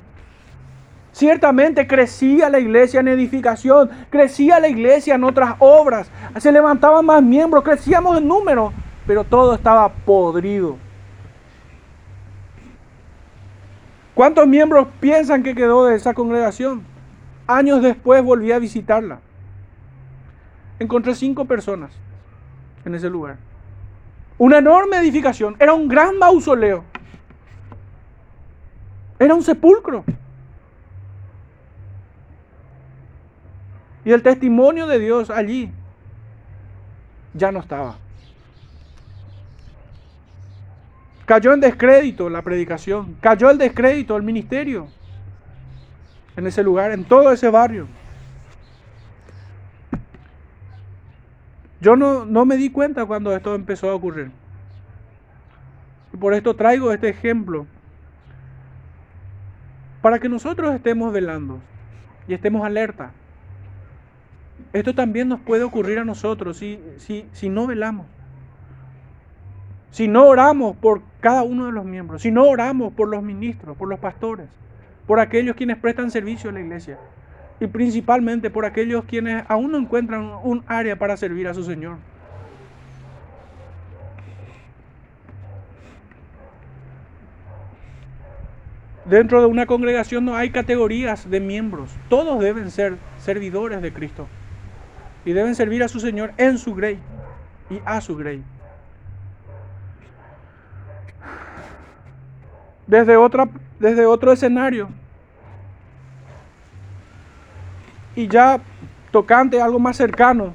Ciertamente crecía la iglesia en edificación, crecía la iglesia en otras obras, se levantaban más miembros, crecíamos en número, pero todo estaba podrido. ¿Cuántos miembros piensan que quedó de esa congregación? Años después volví a visitarla. Encontré cinco personas en ese lugar. Una enorme edificación. Era un gran mausoleo. Era un sepulcro. Y el testimonio de Dios allí ya no estaba. Cayó en descrédito la predicación, cayó el descrédito el ministerio en ese lugar, en todo ese barrio. Yo no, no me di cuenta cuando esto empezó a ocurrir. Y por esto traigo este ejemplo. Para que nosotros estemos velando y estemos alerta. Esto también nos puede ocurrir a nosotros si, si, si no velamos. Si no oramos por cada uno de los miembros, si no oramos por los ministros, por los pastores, por aquellos quienes prestan servicio a la iglesia y principalmente por aquellos quienes aún no encuentran un área para servir a su Señor. Dentro de una congregación no hay categorías de miembros, todos deben ser servidores de Cristo y deben servir a su Señor en su grey y a su grey. Desde, otra, desde otro escenario, y ya tocante algo más cercano,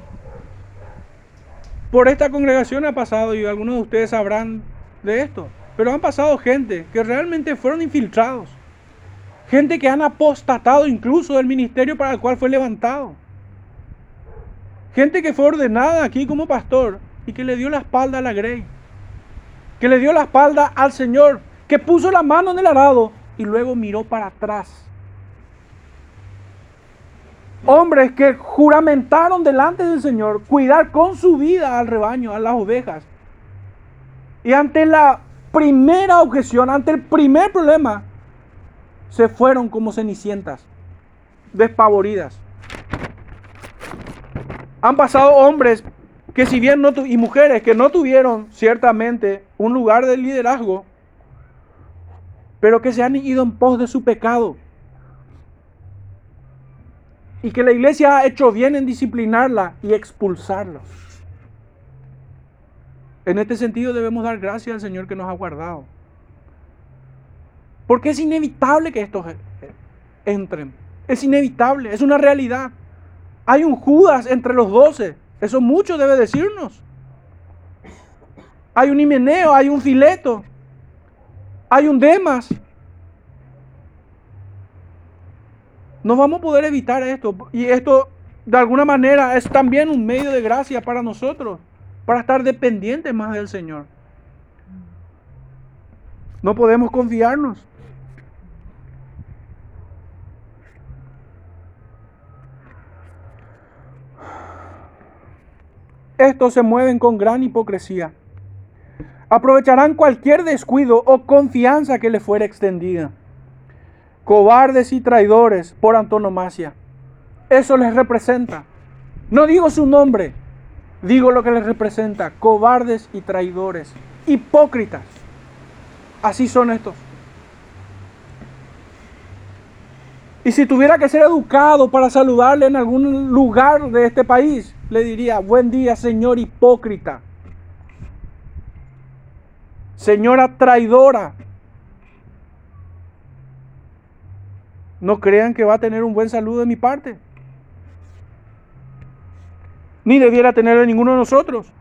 por esta congregación ha pasado, y algunos de ustedes sabrán de esto, pero han pasado gente que realmente fueron infiltrados, gente que han apostatado incluso del ministerio para el cual fue levantado. Gente que fue ordenada aquí como pastor y que le dio la espalda a la grey. Que le dio la espalda al Señor. Que puso la mano en el arado y luego miró para atrás. Hombres que juramentaron delante del Señor cuidar con su vida al rebaño, a las ovejas. Y ante la primera objeción, ante el primer problema, se fueron como cenicientas, despavoridas. Han pasado hombres que si bien no y mujeres que no tuvieron ciertamente un lugar de liderazgo, pero que se han ido en pos de su pecado. Y que la iglesia ha hecho bien en disciplinarla y expulsarlos. En este sentido debemos dar gracias al Señor que nos ha guardado. Porque es inevitable que estos entren. Es inevitable, es una realidad. Hay un Judas entre los doce. Eso mucho debe decirnos. Hay un Himeneo, hay un Fileto, hay un Demas. No vamos a poder evitar esto. Y esto, de alguna manera, es también un medio de gracia para nosotros, para estar dependientes más del Señor. No podemos confiarnos. Estos se mueven con gran hipocresía. Aprovecharán cualquier descuido o confianza que le fuera extendida. Cobardes y traidores por antonomasia. Eso les representa. No digo su nombre, digo lo que les representa. Cobardes y traidores. Hipócritas. Así son estos. Y si tuviera que ser educado para saludarle en algún lugar de este país, le diría, buen día señor hipócrita, señora traidora. No crean que va a tener un buen saludo de mi parte. Ni debiera tener de ninguno de nosotros.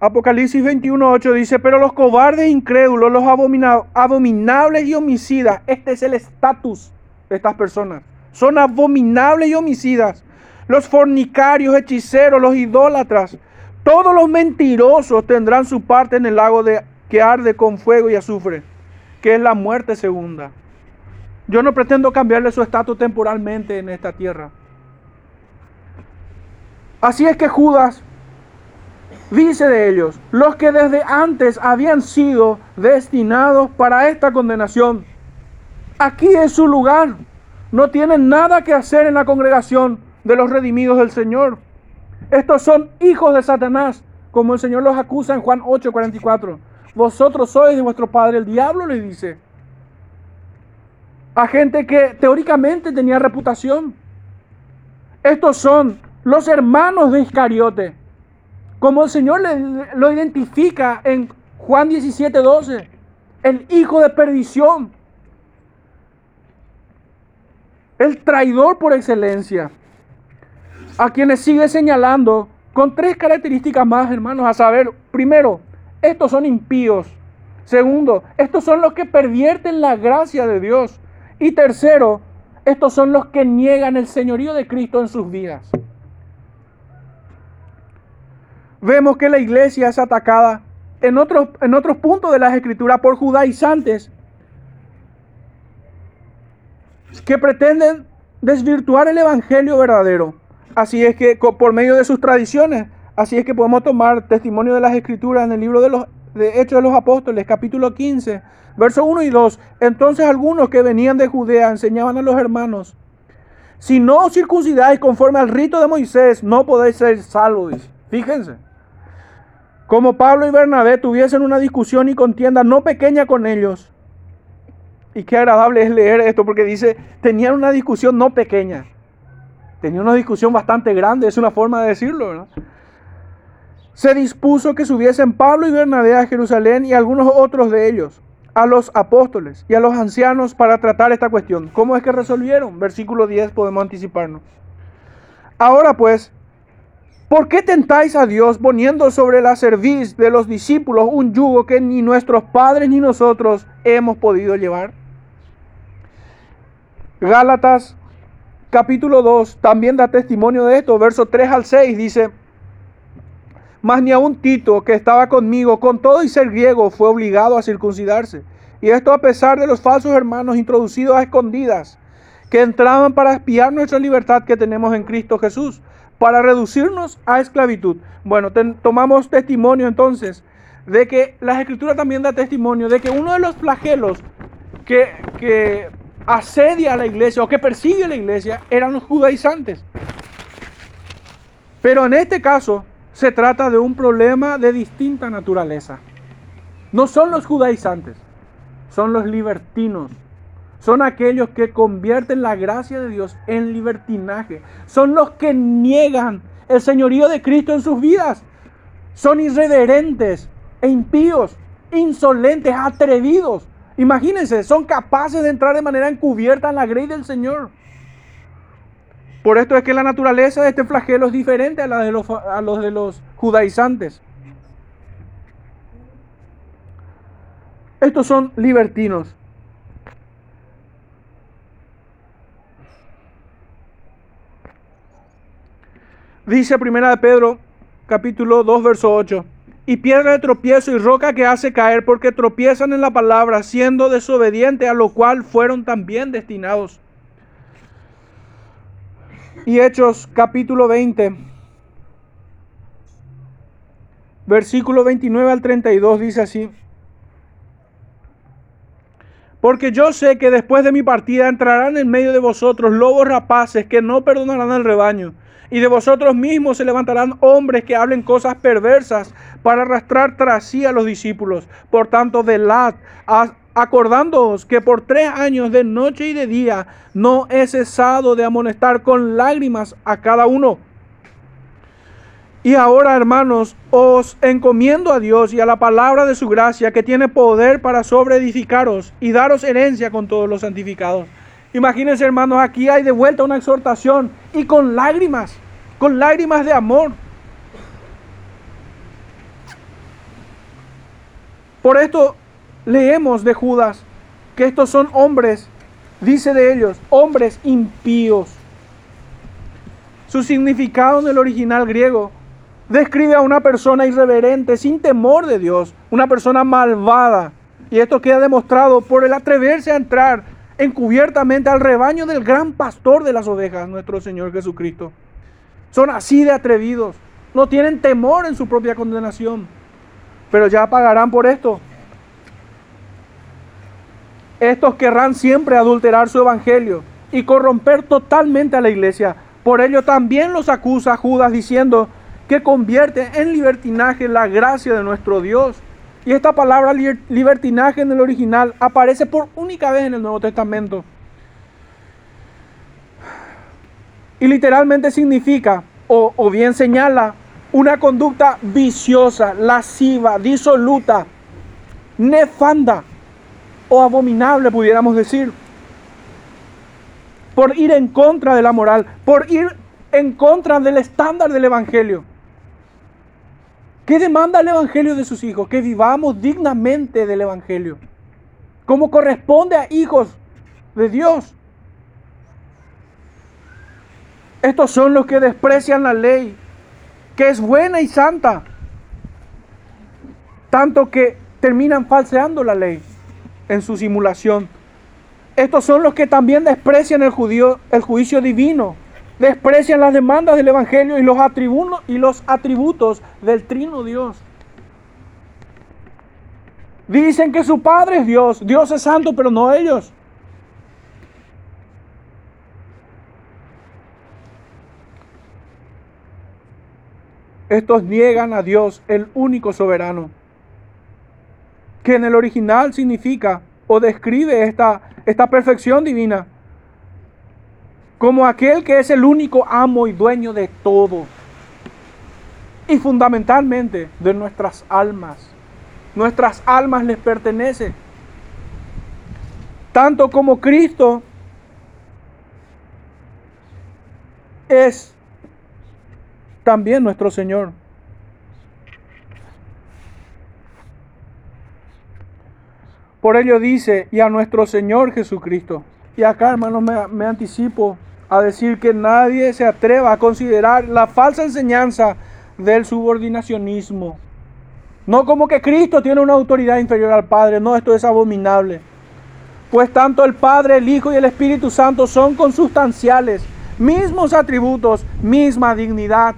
Apocalipsis 21.8 dice, pero los cobardes incrédulos, los abominables y homicidas, este es el estatus de estas personas son abominables y homicidas. Los fornicarios, hechiceros, los idólatras, todos los mentirosos tendrán su parte en el lago de, que arde con fuego y azufre, que es la muerte segunda. Yo no pretendo cambiarle su estatus temporalmente en esta tierra. Así es que Judas dice de ellos, los que desde antes habían sido destinados para esta condenación, aquí es su lugar no tienen nada que hacer en la congregación de los redimidos del Señor. Estos son hijos de Satanás, como el Señor los acusa en Juan 8:44. Vosotros sois de vuestro padre el diablo, le dice. A gente que teóricamente tenía reputación. Estos son los hermanos de Iscariote. Como el Señor lo identifica en Juan 17:12. El hijo de perdición el traidor por excelencia, a quienes sigue señalando con tres características más, hermanos, a saber, primero, estos son impíos. Segundo, estos son los que pervierten la gracia de Dios. Y tercero, estos son los que niegan el señorío de Cristo en sus vidas. vemos que la iglesia es atacada en otros, en otros puntos de las escrituras por judaizantes que pretenden desvirtuar el evangelio verdadero. Así es que por medio de sus tradiciones, así es que podemos tomar testimonio de las escrituras en el libro de los de Hechos de los Apóstoles, capítulo 15, versos 1 y 2. Entonces algunos que venían de Judea enseñaban a los hermanos, si no os circuncidáis conforme al rito de Moisés, no podéis ser salvos. Fíjense. Como Pablo y Bernabé tuviesen una discusión y contienda no pequeña con ellos. Y qué agradable es leer esto porque dice, tenían una discusión no pequeña. Tenía una discusión bastante grande, es una forma de decirlo, ¿verdad? Se dispuso que subiesen Pablo y Bernabé a Jerusalén y algunos otros de ellos a los apóstoles y a los ancianos para tratar esta cuestión. ¿Cómo es que resolvieron? Versículo 10 podemos anticiparnos. Ahora pues, ¿por qué tentáis a Dios poniendo sobre la cerviz de los discípulos un yugo que ni nuestros padres ni nosotros hemos podido llevar? Gálatas capítulo 2 también da testimonio de esto, verso 3 al 6 dice, mas ni aun Tito, que estaba conmigo, con todo y ser griego, fue obligado a circuncidarse. Y esto a pesar de los falsos hermanos introducidos a escondidas, que entraban para espiar nuestra libertad que tenemos en Cristo Jesús, para reducirnos a esclavitud. Bueno, tomamos testimonio entonces de que las escrituras también da testimonio de que uno de los flagelos que, que asedia a la iglesia o que persigue a la iglesia eran los judaizantes. Pero en este caso se trata de un problema de distinta naturaleza. No son los judaizantes, son los libertinos. Son aquellos que convierten la gracia de Dios en libertinaje. Son los que niegan el señorío de Cristo en sus vidas. Son irreverentes e impíos, insolentes, atrevidos. Imagínense, son capaces de entrar de manera encubierta en la grey del Señor. Por esto es que la naturaleza de este flagelo es diferente a la de los, a los, de los judaizantes. Estos son libertinos. Dice Primera de Pedro, capítulo 2, verso 8 y piedra de tropiezo y roca que hace caer porque tropiezan en la palabra, siendo desobedientes, a lo cual fueron también destinados. Y Hechos capítulo 20, versículo 29 al 32 dice así. Porque yo sé que después de mi partida entrarán en medio de vosotros lobos rapaces que no perdonarán al rebaño y de vosotros mismos se levantarán hombres que hablen cosas perversas para arrastrar tras sí a los discípulos. Por tanto, velad, acordándoos que por tres años de noche y de día no he cesado de amonestar con lágrimas a cada uno. Y ahora, hermanos, os encomiendo a Dios y a la palabra de su gracia, que tiene poder para sobreedificaros y daros herencia con todos los santificados. Imagínense, hermanos, aquí hay de vuelta una exhortación y con lágrimas, con lágrimas de amor. Por esto leemos de Judas que estos son hombres, dice de ellos, hombres impíos. Su significado en el original griego describe a una persona irreverente, sin temor de Dios, una persona malvada. Y esto queda demostrado por el atreverse a entrar encubiertamente al rebaño del gran pastor de las ovejas, nuestro Señor Jesucristo. Son así de atrevidos, no tienen temor en su propia condenación, pero ya pagarán por esto. Estos querrán siempre adulterar su evangelio y corromper totalmente a la iglesia. Por ello también los acusa Judas diciendo que convierte en libertinaje la gracia de nuestro Dios y esta palabra libertinaje en el original aparece por única vez en el Nuevo Testamento. Y literalmente significa, o, bien señala, una conducta viciosa, lasciva, disoluta, nefanda o abominable, pudiéramos decir. Por ir en contra de la moral, por ir en contra del estándar del Evangelio. ¿Qué demanda el Evangelio de sus hijos? Que vivamos dignamente del Evangelio, como corresponde a hijos de Dios. Estos son los que desprecian la ley, que es buena y santa, tanto que terminan falseando la ley en su simulación. Estos son los que también desprecian el, judío, el juicio divino, desprecian las demandas del Evangelio y los, y los atributos del trino Dios. Dicen que su Padre es Dios, Dios es santo, pero no ellos. Estos niegan a Dios, el único soberano, que en el original significa o describe esta, esta perfección divina como aquel que es el único amo y dueño de todo. Y fundamentalmente de nuestras almas. Nuestras almas les pertenece. Tanto como Cristo es también nuestro Señor. Por ello dice, y a nuestro Señor Jesucristo. Y acá, hermanos, me, anticipo a decir que nadie se atreva a considerar la falsa enseñanza del subordinacionismo. No como que Cristo tiene una autoridad inferior al Padre, no, esto es abominable. Pues tanto el Padre, el Hijo y el Espíritu Santo son consustanciales, mismos atributos, misma dignidad.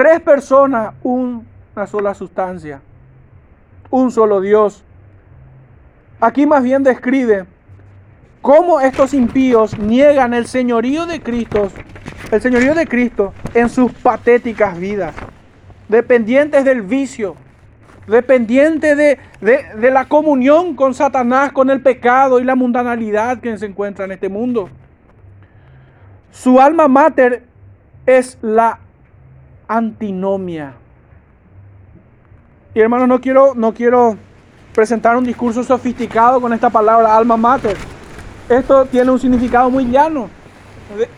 Tres personas, una sola sustancia. Un solo Dios. Aquí más bien describe cómo estos impíos niegan el señorío de Cristo, el señorío de Cristo en sus patéticas vidas, dependientes del vicio, dependientes de, de la comunión con Satanás, con el pecado y la mundanalidad que se encuentra en este mundo. Su alma mater es la antinomia. Y hermanos, no quiero, no quiero presentar un discurso sofisticado con esta palabra alma mater. Esto tiene un significado muy llano.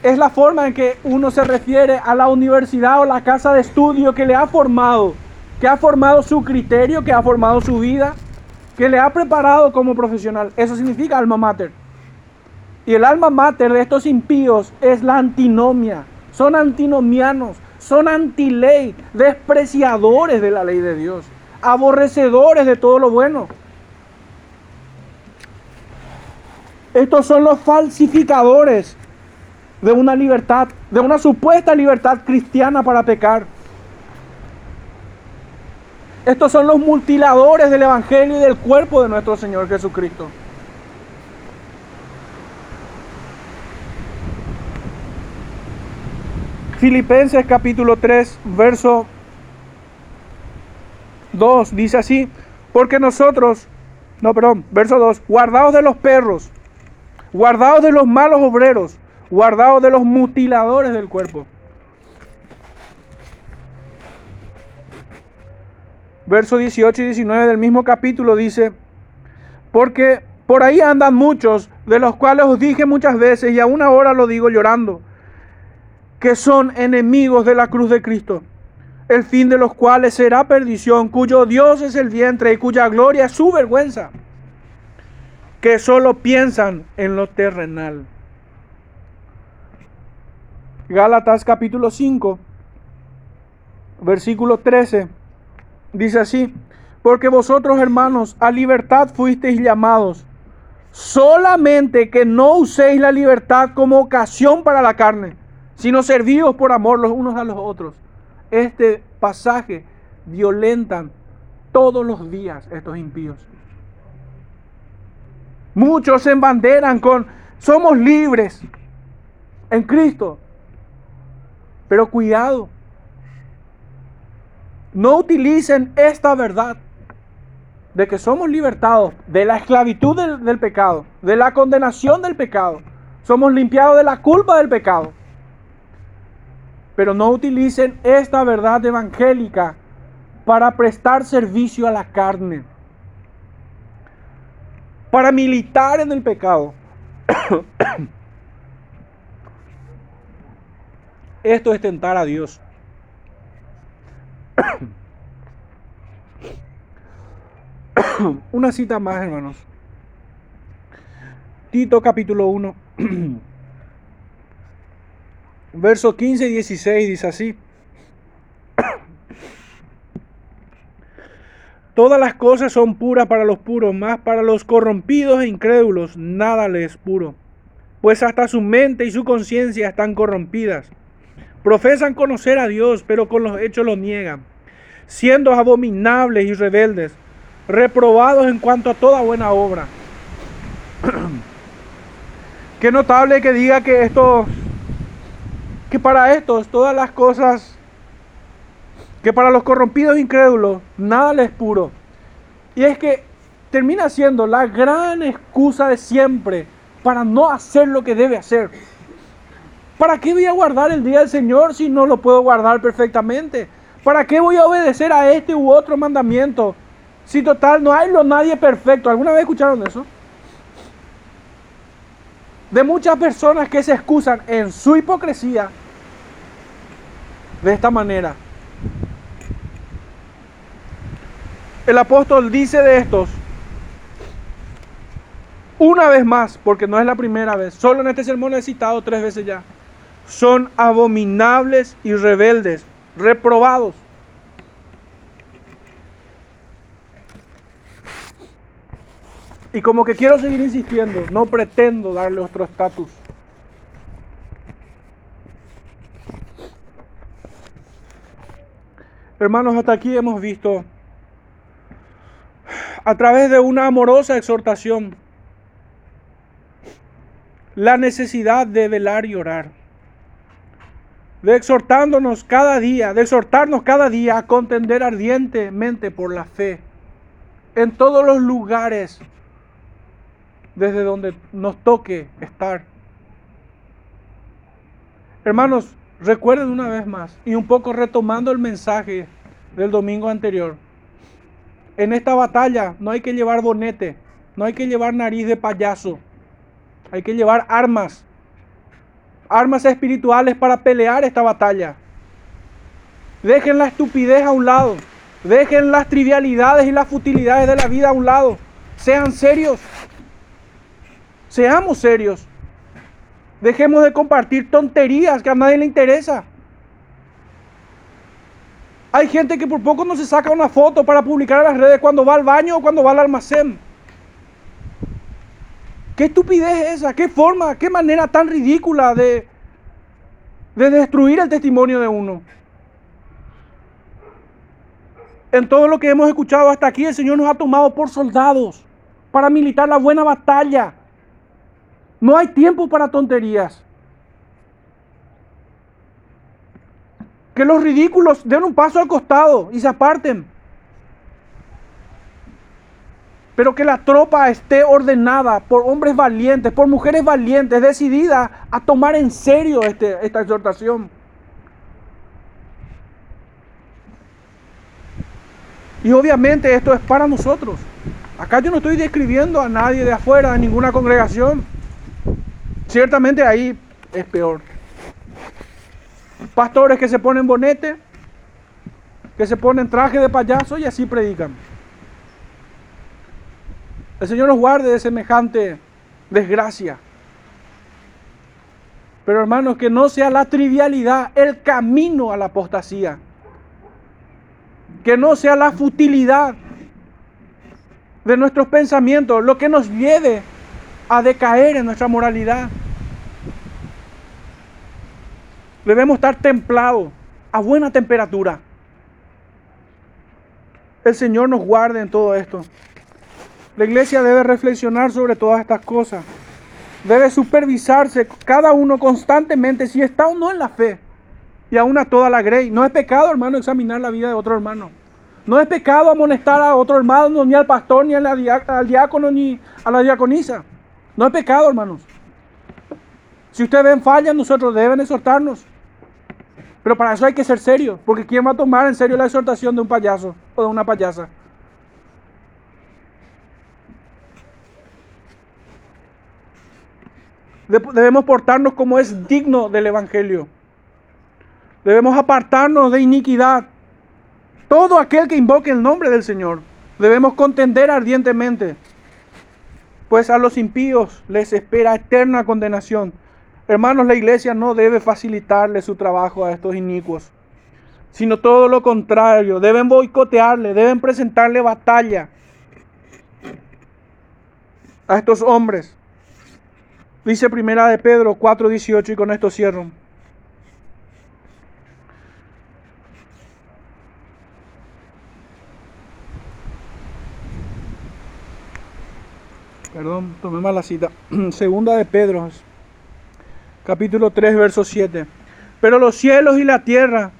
Es la forma en que uno se refiere a la universidad o la casa de estudio que le ha formado, que ha formado su criterio, que ha formado su vida, que le ha preparado como profesional. Eso significa alma mater. Y el alma mater de estos impíos es la antinomia. Son antinomianos, son antiley, despreciadores de la ley de Dios, aborrecedores de todo lo bueno. Estos son los falsificadores de una libertad, de una supuesta libertad cristiana para pecar. Estos son los mutiladores del Evangelio y del cuerpo de nuestro Señor Jesucristo. Filipenses capítulo 3, verso 2 dice así, porque nosotros, no, perdón, verso 2, guardados de los perros, guardados de los malos obreros, guardados de los mutiladores del cuerpo. Verso 18 y 19 del mismo capítulo dice, porque por ahí andan muchos, de los cuales os dije muchas veces y aún ahora lo digo llorando que son enemigos de la cruz de Cristo, el fin de los cuales será perdición, cuyo Dios es el vientre y cuya gloria es su vergüenza, que solo piensan en lo terrenal. Gálatas capítulo 5, versículo 13, dice así, porque vosotros hermanos a libertad fuisteis llamados, solamente que no uséis la libertad como ocasión para la carne sino servidos por amor los unos a los otros. Este pasaje violentan todos los días estos impíos. Muchos se embanderan con, somos libres en Cristo. Pero cuidado, no utilicen esta verdad de que somos libertados de la esclavitud del, del, pecado, de la condenación del pecado. Somos limpiados de la culpa del pecado pero no utilicen esta verdad evangélica para prestar servicio a la carne, para militar en el pecado. Esto es tentar a Dios. Una cita más, hermanos. Tito capítulo 1. Verso 15 y 16 dice así. Todas las cosas son puras para los puros, más para los corrompidos e incrédulos nada les es puro, pues hasta su mente y su conciencia están corrompidas. Profesan conocer a Dios, pero con los hechos lo niegan, siendo abominables y rebeldes, reprobados en cuanto a toda buena obra. Qué notable que diga que esto, que para estos todas las cosas, que para los corrompidos e incrédulos nada les es puro. Y es que termina siendo la gran excusa de siempre para no hacer lo que debe hacer. ¿Para qué voy a guardar el día del Señor si no lo puedo guardar perfectamente? ¿Para qué voy a obedecer a este u otro mandamiento? Si total no hay lo nadie perfecto. ¿Alguna vez escucharon eso? De muchas personas que se excusan en su hipocresía de esta manera. El apóstol dice de estos, una vez más, porque no es la primera vez, solo en este sermón he citado tres veces ya, son abominables y rebeldes, reprobados. Y como que quiero seguir insistiendo, no pretendo darle otro estatus. Hermanos, hasta aquí hemos visto a través de una amorosa exhortación la necesidad de velar y orar, de exhortándonos cada día, de exhortarnos cada día a contender ardientemente por la fe en todos los lugares desde donde nos toque estar. Hermanos, recuerden una vez más y un poco retomando el mensaje del domingo anterior. En esta batalla no hay que llevar bonete, no hay que llevar nariz de payaso, hay que llevar armas, armas espirituales para pelear esta batalla. Dejen la estupidez a un lado, dejen las trivialidades y las futilidades de la vida a un lado, sean serios, seamos serios. Dejemos de compartir tonterías que a nadie le interesa. Hay gente que por poco no se saca una foto para publicar en las redes cuando va al baño o cuando va al almacén. ¿Qué estupidez es esa? ¿Qué forma? ¿Qué manera tan ridícula de, de destruir el testimonio de uno? En todo lo que hemos escuchado hasta aquí, el Señor nos ha tomado por soldados para militar la buena batalla. No hay tiempo para tonterías. Que los ridículos den un paso al costado y se aparten. Pero que la tropa esté ordenada por hombres valientes, por mujeres valientes, decididas a tomar en serio este, esta exhortación. Y obviamente esto es para nosotros. Acá yo no estoy describiendo a nadie de afuera, de ninguna congregación. Ciertamente ahí es peor pastores que se ponen bonete, que se ponen traje de payaso y así predican. El Señor nos guarde de semejante desgracia. Pero hermanos, que no sea la trivialidad el camino a la apostasía. Que no sea la futilidad de nuestros pensamientos lo que nos lleve a decaer en nuestra moralidad. Debemos estar templados, a buena temperatura. El Señor nos guarde en todo esto. La iglesia debe reflexionar sobre todas estas cosas. Debe supervisarse cada uno constantemente si está o no en la fe. Y aún a toda la grey. No es pecado, hermano, examinar la vida de otro hermano. No es pecado amonestar a otro hermano, ni al pastor, ni al diácono, ni a la diaconisa. No es pecado, hermanos. Si ustedes ven fallas, nosotros deben exhortarnos. Pero para eso hay que ser serio, porque ¿quién va a tomar en serio la exhortación de un payaso o de una payasa? Debemos portarnos como es digno del Evangelio. Debemos apartarnos de iniquidad. Todo aquel que invoque el nombre del Señor, debemos contender ardientemente, pues a los impíos les espera eterna condenación Hermanos, la iglesia no debe facilitarle su trabajo a estos inicuos. sino todo lo contrario. Deben boicotearle, deben presentarle batalla a estos hombres. Dice primera de Pedro 4:18 y con esto cierro. Perdón, tomé mal la cita. Segunda de Pedro, capítulo 3, verso 7. Pero los cielos y la tierra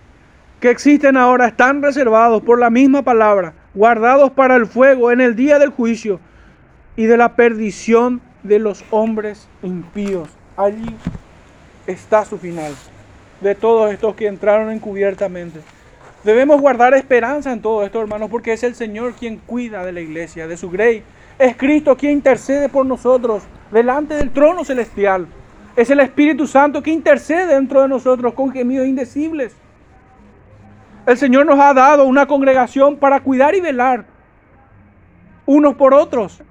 que existen ahora están reservados por la misma palabra, guardados para el fuego en el día del juicio y de la perdición de los hombres impíos. Allí está su final, de todos estos que entraron encubiertamente. Debemos guardar esperanza en todo esto, hermanos, porque es el Señor quien cuida de la iglesia, de su grey. Es Cristo quien intercede por nosotros delante del trono celestial. Es el Espíritu Santo que intercede dentro de nosotros con gemidos indecibles. El Señor nos ha dado una congregación para cuidar y velar unos por otros.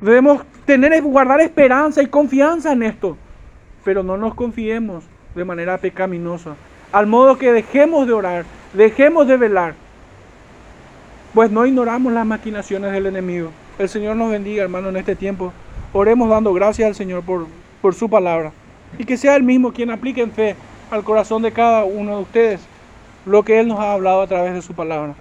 Debemos tener, guardar esperanza y confianza en esto. Pero no nos confiemos de manera pecaminosa. Al modo que dejemos de orar, dejemos de velar. Pues no ignoramos las maquinaciones del enemigo. El Señor nos bendiga, hermano, en este tiempo. Oremos dando gracias al Señor por, por su palabra. Y que sea Él mismo quien aplique en fe al corazón de cada uno de ustedes lo que Él nos ha hablado a través de su palabra.